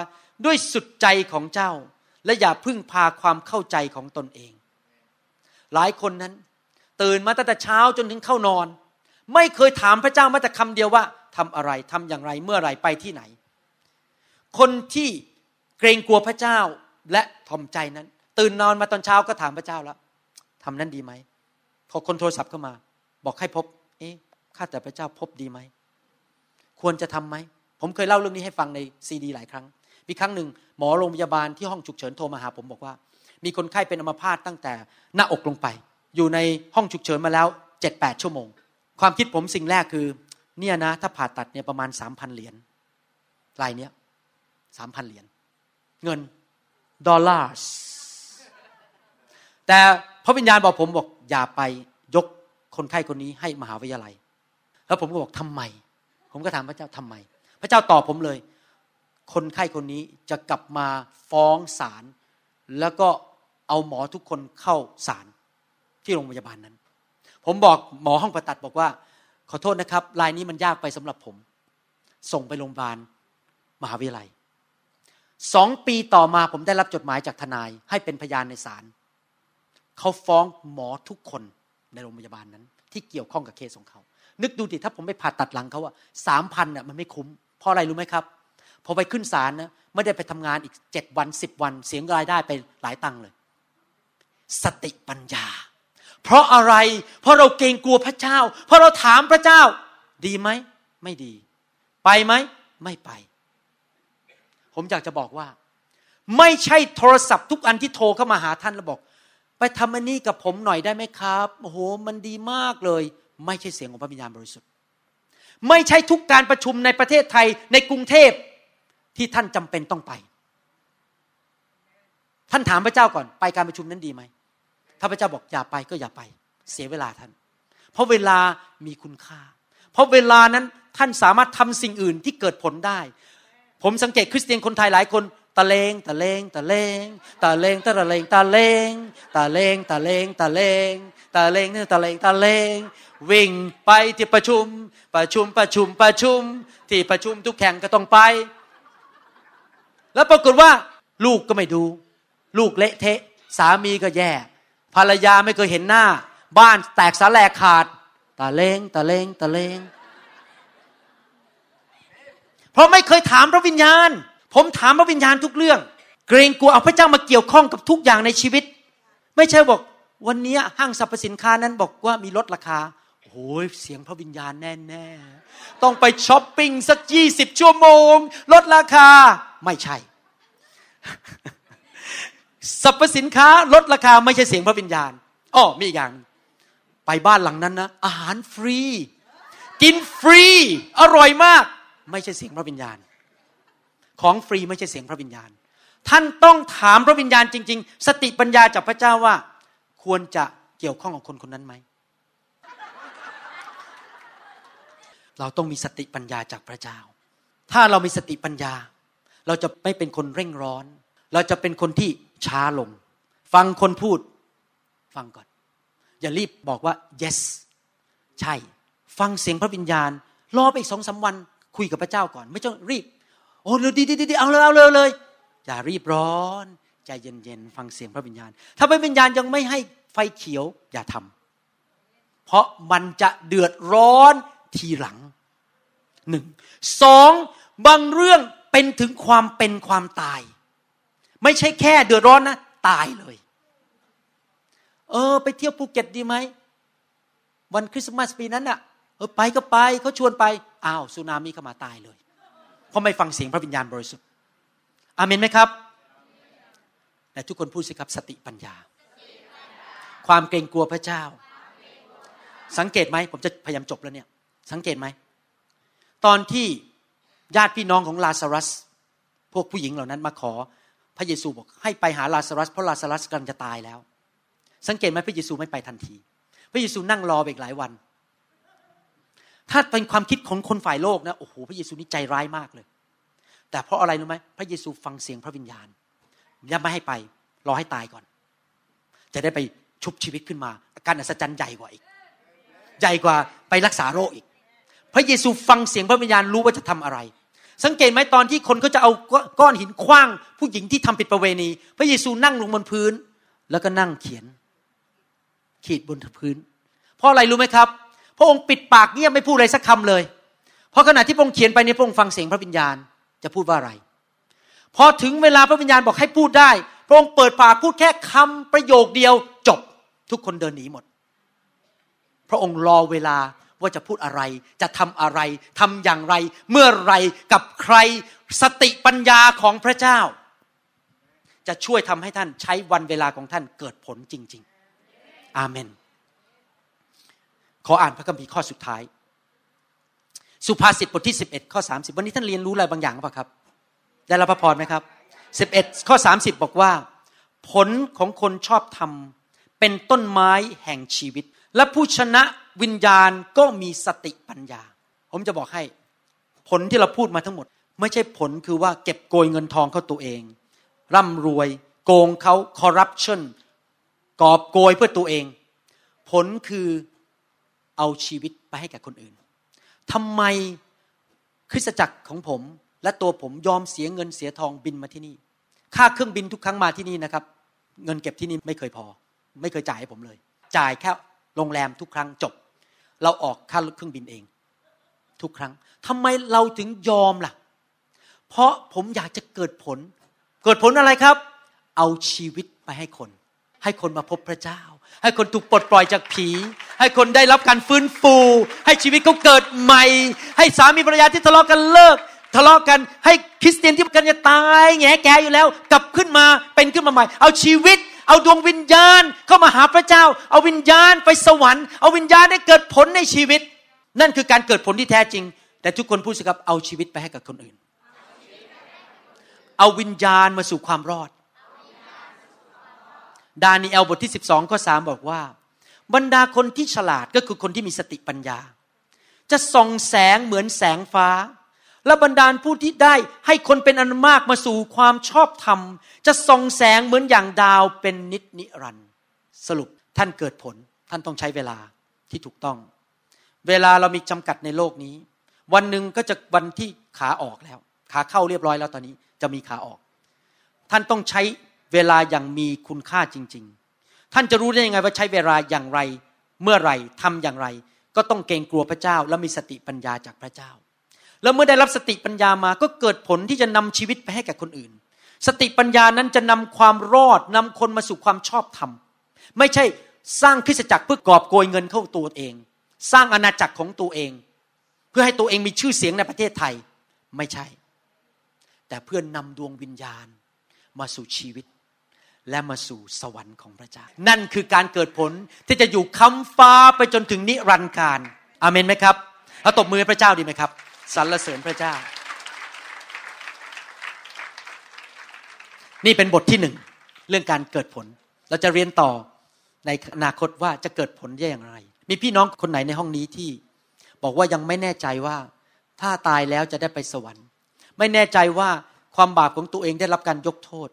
ด้วยสุดใจของเจ้า และอย่าพึ่งพาความเข้าใจของตนเอง หลายคนนั้น ตื่นมาตั้งแต่เช้าจนถึงเข้านอน ไม่เคยถามพระเจ้าแม้แต่คำเดียวว่าทำอะไรทำอย่างไรเมื่อไรไปที่ไหน คนที่เกรงกลัวพระเจ้าและทอมใจนั้น ตื่นนอนมาตอนเช้าก็ถามพระเจ้าแล้วทำนั้นดีไหมพอคนโทรศัพท์เข้ามา บอกให้พบ เอ๊ะข้าแต่พระเจ้าพบดีไหมควรจะทํำไหมผมเคยเล่าเรื่องนี้ให้ฟังในซีดีหลายครั้ง มีครั้งหนึ่งหมอโรงพยาบาลที่ห้องฉุกเฉินโทรมาหาผมบอกว่า มีคนไข้เป็นอัมพาตตั้งแต่หน้าอกลงไป อยู่ในห้องฉุกเฉินมาแล้วเจ็ดแปดชั่วโมง ความคิดผมสิ่งแรกคือ เนี่ยนะ ถ้าผ่าตัดเนี่ยประมาณสามพันเหรียญรายเนี้ยสามพันเหรียญเงินดอลลาร์แต่พระวิญญาณบอกผมบอกอย่าไปยกคนไข้คนนี้ให้มหาวิทยาลัย แล้วผมก็บอกทำไม ผมก็ถามพระเจ้าทำไม พระเจ้าตอบผมเลย คนไข้คนนี้จะกลับมาฟ้องศาลแล้วก็ เอาหมอทุกคนเข้าศาลที่โรงพยาบาลนั้น ผมบอกหมอห้องผ่าตัดบอกว่า ขอโทษนะครับรายนี้มันยากไปสำหรับผม ส่งไปโรงพยาบาลมหาวิทยาลัยสองปีต่อมาผมได้รับจดหมายจากทนายให้เป็นพยานในศาลเขาฟ้องหมอทุกคนในโรงพยาบาลนั้น ที่เกี่ยวข้องกับเคสของเขา นึกดูดิถ้าผมไปผ่าตัดหลังเขาอะสามพันอะมันไม่คุ้ม เพราะอะไรรู้ไหมครับ พอไปขึ้นศาลนะไม่ได้ไปทำงานอีกเจ็ดวันสิบวัน เสียงรายได้ไปหลายตังค์เลย สติปัญญา เพราะอะไร เพราะเราเกรงกลัวพระเจ้า เพราะเราถามพระเจ้า ดีไหม ไม่ดี ไปไหม ไม่ไป ผมอยากจะบอกว่า ไม่ใช่โทรศัพท์ทุกอันที่โทรเข้ามาหาท่านแล้วบอก ไปทำอันนี้กับผมหน่อยได้ไหมครับโอ้โหมันดีมากเลย ไม่ใช่เสียงของพระวิญญาณบริสุทธิ์ ไม่ใช่ทุกการประชุมในประเทศไทยในกรุงเทพที่ท่านจำเป็นต้องไป ท่านถามพระเจ้าก่อน ไปการประชุมนั้นดีไหม ถ้าพระเจ้าบอกอย่าไปก็อย่าไป เสียเวลาท่าน เพราะเวลามีคุณค่า เพราะเวลานั้นท่านสามารถทำสิ่งอื่นที่เกิดผลได้ ผมสังเกตคริสเตียนคนไทยหลายคนตะเลงตะเลงตะเลงตะเลงตะเลงตะเลงตะเลงตะเลงตะเลงตะเลงตะเลงตะเลงวิ่งไปที่ประชุม ประชุมประชุมประชุม ที่ประชุมทุกแข่งก็ต้องไป แล้วปรากฏว่า ลูกก็ไม่ดู ลูกเละเทะ สามีก็แย่ ภรรยาไม่เคยเห็นหน้า บ้านแตกสาแหลกขาดตะเลงตะเลงตะเลงเพราะไม่เคยถามพระวิญญาณ ผมถามพระวิญญาณทุกเรื่อง เกรงกลัวเอาพระเจ้ามาเกี่ยวข้องกับทุกอย่างในชีวิต ไม่ใช่บอกวันนี้ห้างสรรพสินค้านั้นบอกว่ามีลดราคาโอ้ยเสียงพระวิญญาณแน่ๆต้องไปช้อปปิ้งสักยี่สิบชั่วโมง ลดราคา ไม่ใช่ สรรพสินค้าลดราคาไม่ใช่เสียงพระวิญญาณอ้อมีอีกอย่าง ไปบ้านหลังนั้นนะ อาหารฟรี กินฟรี อร่อยมาก ไม่ใช่เสียงพระวิญญาณ ของฟรีไม่ใช่เสียงพระวิญญาณ ท่านต้องถามพระวิญญาณจริง ๆ สติปัญญาจากพระเจ้าว่า ควรจะเกี่ยวข้องกับคนคนนั้นไหมเราต้องมีสติปัญญาจากพระเจ้า ถ้าเรามีสติปัญญา เราจะไม่เป็นคนเร่งร้อน เราจะเป็นคนที่ช้าลง ฟังคนพูด ฟังก่อน อย่ารีบบอกว่า yes ใช่ ฟังเสียงพระวิญญาณ รอไปอีกสองสาวัน คุยกับพระเจ้าก่อน ไม่ต้องรีบ โอ้เร็วดีดีดีเอาเลยเอาเลยเลย อย่ารีบร้อนใจเย็นๆฟังเสียงพระวิญญาณ ถ้าพระวิญญาณยังไม่ให้ไฟเขียว อย่าทำเพราะมันจะเดือดร้อนทีหลังหนึ่งสองบางเรื่องเป็นถึงความเป็นความตาย ไม่ใช่แค่เดือดร้อนนะ ตายเลย เออ ไปเที่ยวภูเก็ตดีไหม วันคริสต์มาสปีนั้นน่ะเออไปก็ไปเขาชวนไปอ้าวสึนามิเข้ามาตายเลย เพราะไม่ฟังเสียงพระวิญญาณบริสุทธิ์อาเมนไหมครับแต่ทุกคนพูดสิครับสติปัญญา ความเกรงกลัวพระเจ้า สังเกตไหมผมจะพยายามจบแล้วเนี่ย สังเกตไหมตอนที่ญาติพี่น้องของลาซารัส พวกผู้หญิงเหล่านั้นมาขอ พระเยซูบอกให้ไปหาลาซารัสเพราะลาซารัสกำลังจะตายแล้ว สังเกตไหมพระเยซูไม่ไปทันที พระเยซูนั่งรอไปอีกหลายวัน ถ้าเป็นความคิดของคนฝ่ายโลกนะโอ้โหพระเยซูนี่ใจร้ายมากเลย แต่เพราะอะไรรู้ไหมพระเยซูฟังเสียงพระวิญญาณยังไม่ให้ไปรอให้ตายก่อน จะได้ไปชุบชีวิตขึ้นมา อาการอัศจรรย์ใหญ่กว่าอีก ใหญ่กว่าไปรักษาโรคอีก พระเยซูฟังเสียงพระวิญญาณรู้ว่าจะทำอะไร สังเกตไหมตอนที่คนเขาจะเอาก้อนหินคว้าง ผู้หญิงที่ทำผิดประเวณี พระเยซูนั่งลงบนพื้น แล้วก็นั่งเขียน ขีดบนพื้น เพราะอะไรรู้ไหมครับ พระองค์ปิดปากเงียบไม่พูดอะไรสักคำเลย เพราะขณะที่พระองค์เขียนไปในพระองค์ฟังเสียงพระวิญญาณจะพูดว่าอะไร พอถึงเวลาพระวิญญาณบอกให้พูดได้ พระองค์เปิดปากพูดแค่คำประโยคเดียวจบ ทุกคนเดินหนีหมด พระองค์รอเวลา ว่าจะพูดอะไร จะทำอะไรทำอย่างไร เมื่อไรกับใครสติปัญญาของพระเจ้า จะช่วยทำให้ท่านใช้วันเวลาของท่านเกิดผลจริง ๆ อาเมน ขออ่านพระคัมภีร์ข้อสุดท้าย สุภาษิตบทที่ 11 ข้อ 30 วันนี้ท่านเรียนรู้อะไรบางอย่างเปล่าครับ ได้รับพระพรไหมครับ 11 ข้อ 30 บอกว่า ผลของคนชอบธรรมเป็นต้นไม้แห่งชีวิต และผู้ชนะวิญญาณก็มีสติปัญญา ผมจะบอกให้ ผลที่เราพูดมาทั้งหมด ไม่ใช่ผลคือว่าเก็บโกยเงินทองเข้าตัวเอง ร่ำรวย โกงเขาคอร์รัปชันกอบโกยเพื่อตัวเอง ผลคือเอาชีวิตไปให้แก่คนอื่นทำไมคริสตจักรของผม และตัวผมยอมเสียเงินเสียทองบินมาที่นี่ ค่าเครื่องบินทุกครั้งมาที่นี่นะครับ เงินเก็บที่นี่ไม่เคยพอ ไม่เคยจ่ายให้ผมเลย จ่ายแค่ โรงแรมทุกครั้งจบ เราออกค่าเครื่องบินเอง ทุกครั้งทำไมเราถึงยอมล่ะ เพราะผมอยากจะเกิดผล เกิดผลอะไรครับ เอาชีวิตไปให้คน ให้คนมาพบพระเจ้า ให้คนถูกปลดปล่อยจากผี ให้คนได้รับการฟื้นฟู ให้ชีวิตเขาเกิดใหม่ ให้สามีภรรยาที่ทะเลาะกันเลิกทะเลาะกันให้คริสเตียนที่กันจะตายแง่แก่อยู่แล้ว กลับขึ้นมาเป็นขึ้นมาใหม่ เอาชีวิต เอาดวงวิญญาณเข้ามาหาพระเจ้า เอาวิญญาณไปสวรรค์ เอาวิญญาณได้เกิดผลในชีวิต นั่นคือการเกิดผลที่แท้จริง แต่ทุกคนพูดสิครับเอาชีวิตไปให้กับคนอื่น เอาวิญญาณมาสู่ความรอด ดานีเอลบทที่ 12ข้อ3บอกว่า บรรดาคนที่ฉลาดก็คือคนที่มีสติปัญญา จะส่องแสงเหมือนแสงฟ้า และบรรดาผู้ที่ได้ให้คนเป็นอันมากมาสู่ความชอบธรรม จะส่องแสงเหมือนอย่างดาวเป็นนิจนิรันด์สรุปท่านเกิดผลท่านต้องใช้เวลาที่ถูกต้อง เวลาเรามีจำกัดในโลกนี้ วันหนึ่งก็จะวันที่ขาออกแล้ว ขาเข้าเรียบร้อยแล้วตอนนี้จะมีขาออก ท่านต้องใช้เวลาอย่างมีคุณค่าจริง ๆ ท่านจะรู้ได้ยังไงว่าใช้เวลาอย่างไร เมื่อไรทำอย่างไร ก็ต้องเกรงกลัวพระเจ้าและมีสติปัญญาจากพระเจ้า แล้วเมื่อได้รับสติปัญญามาก็เกิดผลที่จะนำชีวิตไปให้แก่คนอื่น สติปัญญานั้นจะนำความรอดนำคนมาสู่ความชอบธรรม ไม่ใช่สร้างคริสตจักรเพื่อกอบโกยเงินเข้าตัวเอง สร้างอาณาจักรของตัวเอง เพื่อให้ตัวเองมีชื่อเสียงในประเทศไทยไม่ใช่ แต่เพื่อนนำดวงวิญญาณมาสู่ชีวิต และมาสู่สวรรค์ของพระเจ้า นั่นคือการเกิดผลที่จะอยู่ค้ำฟ้าไปจนถึงนิรันดร์การ อาเมนไหมครับเราตบมือให้พระเจ้าดีไหมครับ สรรเสริญพระเจ้า นี่เป็นบทที่หนึ่งเรื่องการเกิดผล เราจะเรียนต่อในอนาคตว่าจะเกิดผลได้อย่างไร มีพี่น้องคนไหนในห้องนี้ที่ บอกว่ายังไม่แน่ใจว่า ถ้าตายแล้วจะได้ไปสวรรค์ ไม่แน่ใจว่าความบาปของตัวเองได้รับการยกโทษ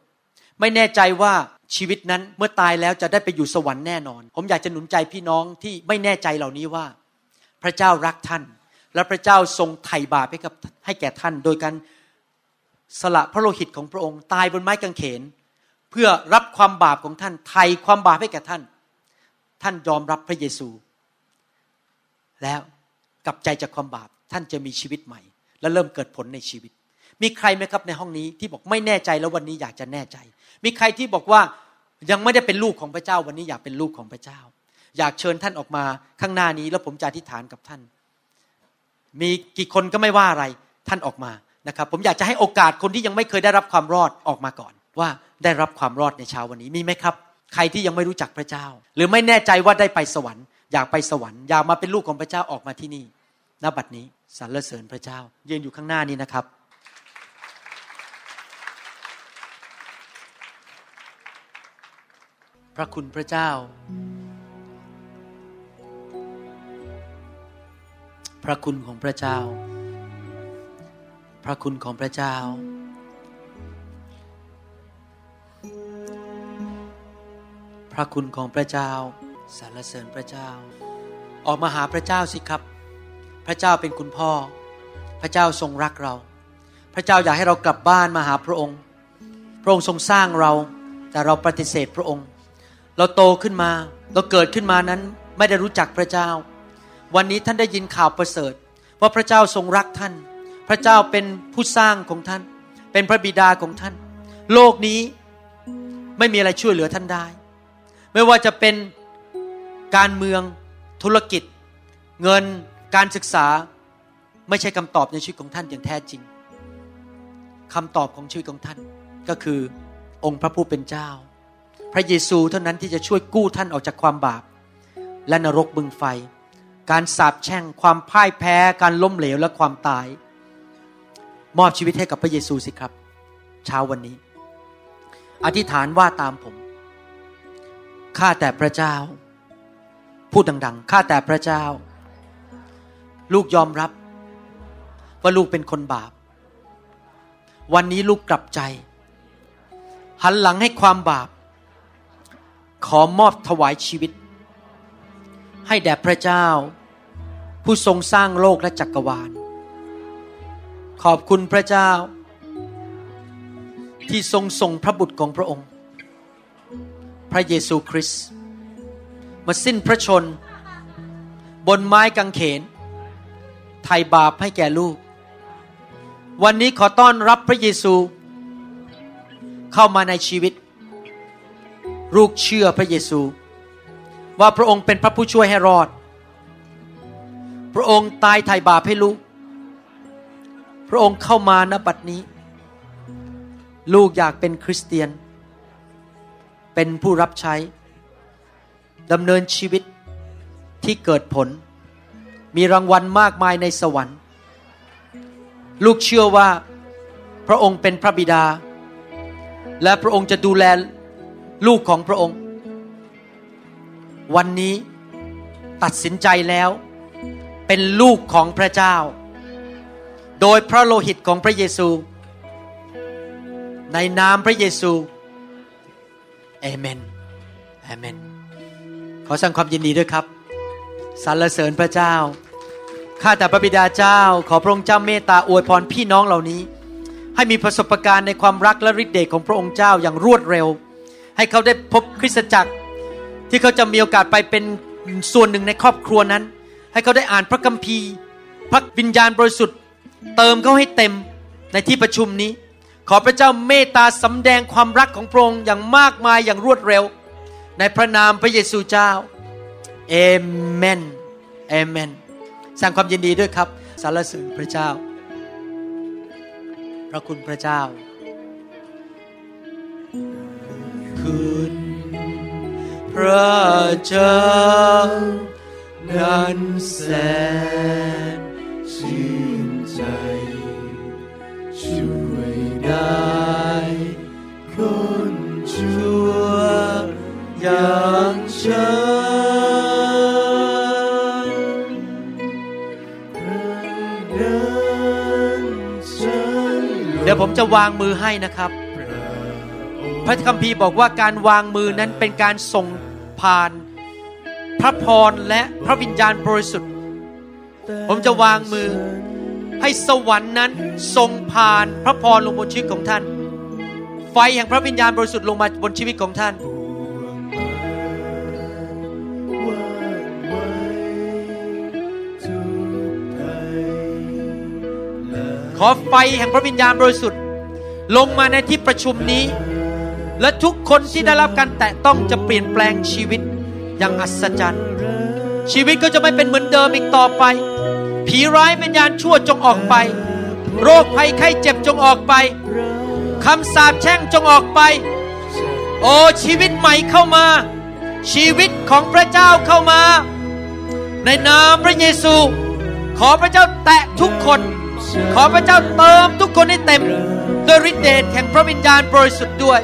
ไม่แน่ใจว่าชีวิตนั้นเมื่อตายแล้วจะได้ไปอยู่สวรรค์แน่นอน ผมอยากจะหนุนใจพี่น้องที่ไม่แน่ใจเหล่านี้ว่า พระเจ้ารักท่าน และพระเจ้าทรงไถ่บาปให้กับให้แก่ท่าน โดยการสละพระโลหิตของพระองค์ตายบนไม้กางเขน เพื่อรับความบาปของท่านไถ่ความบาปให้แก่ท่าน ท่านยอมรับพระเยซู แล้วกลับใจจากความบาปท่านจะมีชีวิตใหม่ และเริ่มเกิดผลในชีวิต มีใครไหมครับในห้องนี้ที่บอกไม่แน่ใจแล้ววันนี้อยากจะแน่ใจ มีใครที่บอกว่ายังไม่ได้เป็นลูกของพระเจ้าวันนี้อยากเป็นลูกของพระเจ้า อยากเชิญท่านออกมาข้างหน้านี้แล้วผมจะอธิษฐานกับท่าน มีกี่คนก็ไม่ว่าอะไรท่านออกมานะครับ ผมอยากจะให้โอกาสคนที่ยังไม่เคยได้รับความรอดออกมาก่อน ว่าได้รับความรอดในเช้าวันนี้มีไหมครับ ใครที่ยังไม่รู้จักพระเจ้า หรือไม่แน่ใจว่าได้ไปสวรรค์อยากไปสวรรค์อยากมาเป็นลูกของพระเจ้าออกมาที่นี่ณบัดนี้สรรเสริญพระเจ้า ยืนอยู่ข้างหน้านี้นะครับ พระคุณพระเจ้า ระคุณของพระเจ้า พระคุณของพระเจ้า พระคุณของพระเจ้าสรรเสริญพระเจ้า ออกมาหาพระเจ้าสิครับ พระเจ้าเป็นคุณพ่อ พระเจ้าทรงรักเรา พระเจ้าอยากให้เรากลับบ้านมาหาพระองค์ พระองค์ทรงสร้างเราแต่เราปฏิเสธพระองค์ เราโตขึ้นมา เราเกิดขึ้นมานั้นไม่ได้รู้จักพระเจ้า วันนี้ท่านได้ยินข่าวประเสริฐ ว่าพระเจ้าทรงรักท่าน พระเจ้าเป็นผู้สร้างของท่าน เป็นพระบิดาของท่าน โลกนี้ไม่มีอะไรช่วยเหลือท่านได้ ไม่ว่าจะเป็นการเมืองธุรกิจ เงินการศึกษาไม่ใช่คำตอบในชีวิตของท่านอย่างแท้จริงคำตอบของชีวิตของท่านก็คือองค์พระผู้เป็นเจ้า พระเยซูเท่านั้นที่จะช่วยกู้ท่านออกจากความบาป และนรกบึงไฟ การสาปแช่งความพ่ายแพ้การล้มเหลวและความตาย มอบชีวิตให้กับพระเยซูสิครับ เช้าวันนี้ อธิษฐานว่าตามผมข้าแต่พระเจ้า พูดดัง ๆข้าแต่พระเจ้า ลูกยอมรับ ว่าลูกเป็นคนบาป วันนี้ลูกกลับใจ หันหลังให้ความบาป ขอมอบถวายชีวิต ให้แด่พระเจ้า ผู้ทรงสร้างโลกและจักรวาล ขอบคุณพระเจ้า ที่ทรงส่งพระบุตรของพระองค์ พระเยซูคริสต์มาสิ้นพระชน บนไม้กางเขนไถ่บาปให้แก่ลูก วันนี้ขอต้อนรับพระเยซู เข้ามาในชีวิต ลูกเชื่อพระเยซู ว่าพระองค์เป็นพระผู้ช่วยให้รอด พระองค์ตายไถ่บาปให้ลูก พระองค์เข้ามาณบัดนี้ ลูกอยากเป็นคริสเตียน เป็นผู้รับใช้ดำเนินชีวิตที่เกิดผล มีรางวัลมากมายในสวรรค์ ลูกเชื่อว่าพระองค์เป็นพระบิดา และพระองค์จะดูแลลูกของพระองค์ วันนี้ตัดสินใจแล้ว เป็นลูกของพระเจ้า โดยพระโลหิตของพระเยซู ในนามพระเยซูเอเมนเอเมน ขอแสดงความยินดีด้วยครับสรรเสริญพระเจ้า ข้าแต่พระบิดาเจ้า ขอพระองค์เจ้าเมตตาอวยพรพี่น้องเหล่านี้ ให้มีประสบการณ์ในความรักและฤทธิ์เดชของพระองค์เจ้าอย่างรวดเร็ว ให้เขาได้พบคริสตจักร ที่เขาจะมีโอกาสไปเป็นส่วนหนึ่งในครอบครัวนั้น ให้เขาได้อ่านพระคัมภีร์ พระวิญญาณบริสุทธิ์ เติมเขาให้เต็มในที่ประชุมนี้ ขอพระเจ้าเมตตาสำแดงความรักของพระองค์อย่างมากมายอย่างรวดเร็ว ในพระนามพระเยซูเจ้าเอเมนเอเมนสร้างความยินดีด้วยครับสรรเสริญพระเจ้า พระคุณพระเจ้า คุณพระเจ้า นั้นแสนชื่นใจช่วยได้คนชั่วอย่างฉันเดี๋ยวผมจะวางมือให้นะครับ พระคัมภีร์บอกว่าการวางมือนั้นเป็นการส่งผ่าน พระพรและพระวิญญาณบริสุทธิ์ ผมจะวางมือให้สวรรค์นั้นทรงผ่านพระพรลงบนชีวิตของท่าน ไฟแห่งพระวิญญาณบริสุทธิ์ลงมาบนชีวิตของท่าน ขอไฟแห่งพระวิญญาณบริสุทธิ์ ลงมาในที่ประชุมนี้ และทุกคนที่ได้รับการแตะต้องจะเปลี่ยนแปลงชีวิต อย่างอัศจรรย์ ชีวิตก็จะไม่เป็นเหมือนเดิมอีกต่อไป ผีร้ายวิญญาณชั่วจงออกไป โรคภัยไข้เจ็บจงออกไปคำสาปแช่งจงออกไป โอ้ชีวิตใหม่เข้ามา ชีวิตของพระเจ้าเข้ามา ในนามพระเยซู ขอพระเจ้าแตะทุกคน ขอพระเจ้าเติมทุกคนให้เต็มด้วยฤทธิเดชแห่งพระวิญญาณบริสุทธิ์ด้วย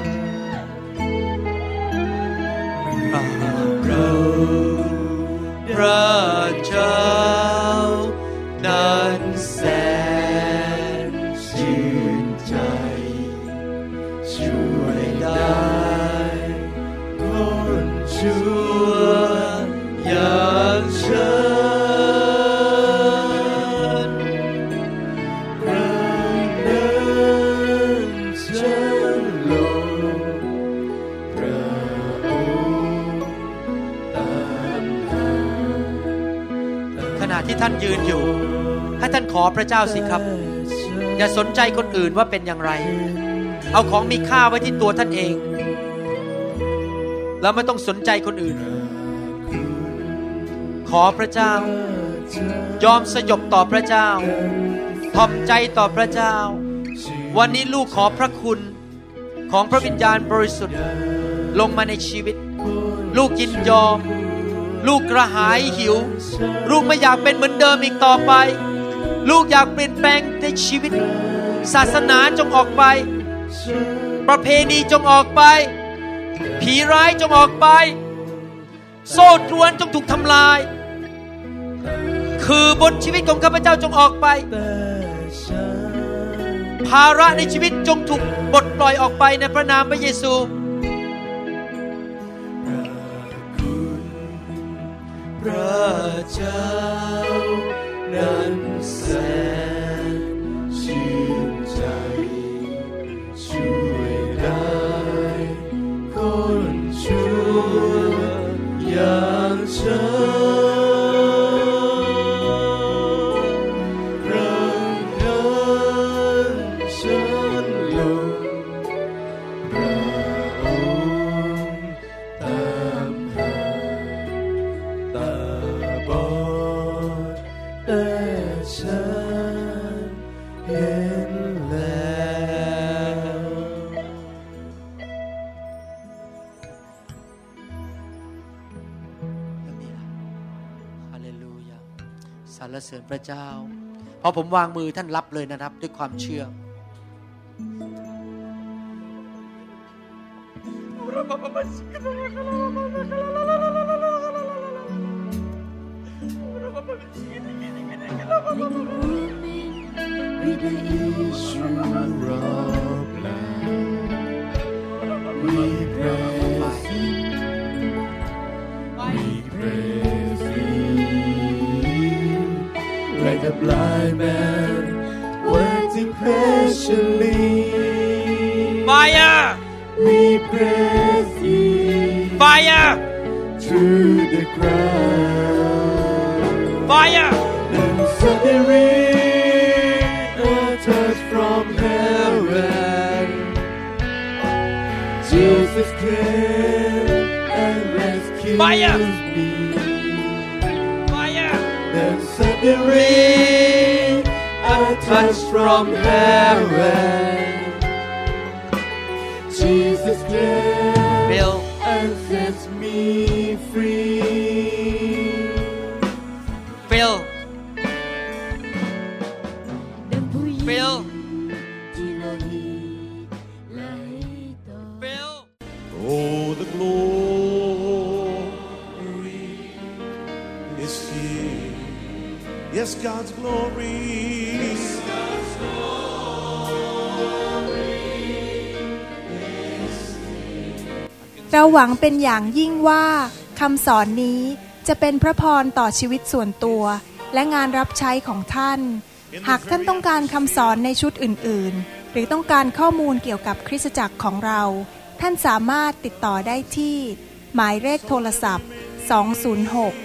พระเจ้านั้นแสน ท่านยืนอยู่ ให้ท่านขอพระเจ้าสิครับ อย่าสนใจคนอื่นว่าเป็นอย่างไร เอาของมีค่าไว้ที่ตัวท่านเอง แล้วไม่ต้องสนใจคนอื่น ขอพระเจ้า ยอมสยบต่อพระเจ้าทอมใจต่อพระเจ้า วันนี้ลูกขอพระคุณของพระวิญญาณบริสุทธิ์ ลงมาในชีวิต ลูกยินยอม ลูกกระหายหิว ลูกไม่อยากเป็นเหมือนเดิมอีกต่อไป ลูกอยากเปลี่ยนแปลงในชีวิต ศาสนาจงออกไป ประเพณีจงออกไป ผีร้ายจงออกไป โซ่ตรวนจงถูกทำลาย คือบนชีวิตของข้าพเจ้าจงออกไป ภาระในชีวิตจงถูกปลดปล่อยออกไปในพระนามพระเยซู พระเจ้า พอผมวางมือท่านรับเลยนะครับ ด้วยความเชื่อ Yes, God's glory. เราหวังเป็นอย่างยิ่งว่าคำสอนนี้จะเป็นพระพรต่อชีวิตส่วนตัว และงานรับใช้ของท่าน หากท่านต้องการคำสอนในชุดอื่น ๆ หรือต้องการข้อมูลเกี่ยวกับคริสตจักรของเรา ท่านสามารถติดต่อได้ที่ หมายเลขโทรศัพท์ 206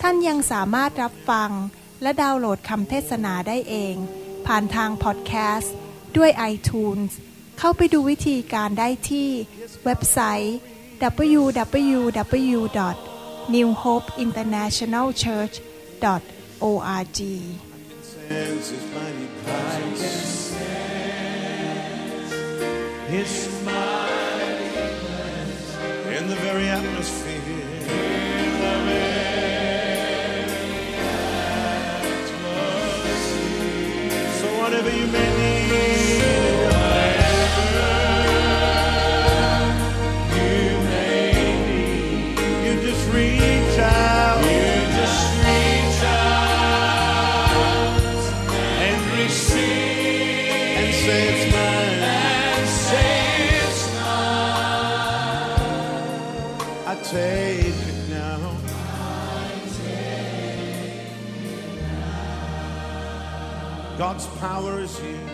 ท่านยังสามารถรับฟัง และดาวน์โหลดคำเทศนาได้เอง ผ่านทางพอดแคสต์ด้วย iTunes เข้าไปดูวิธีการได้ที่เว็บไซต์ www.newhopeinternationalchurch.org Sense His mighty presence. His mighty presence in the very atmosphere. Whatever you may need, God's power is here.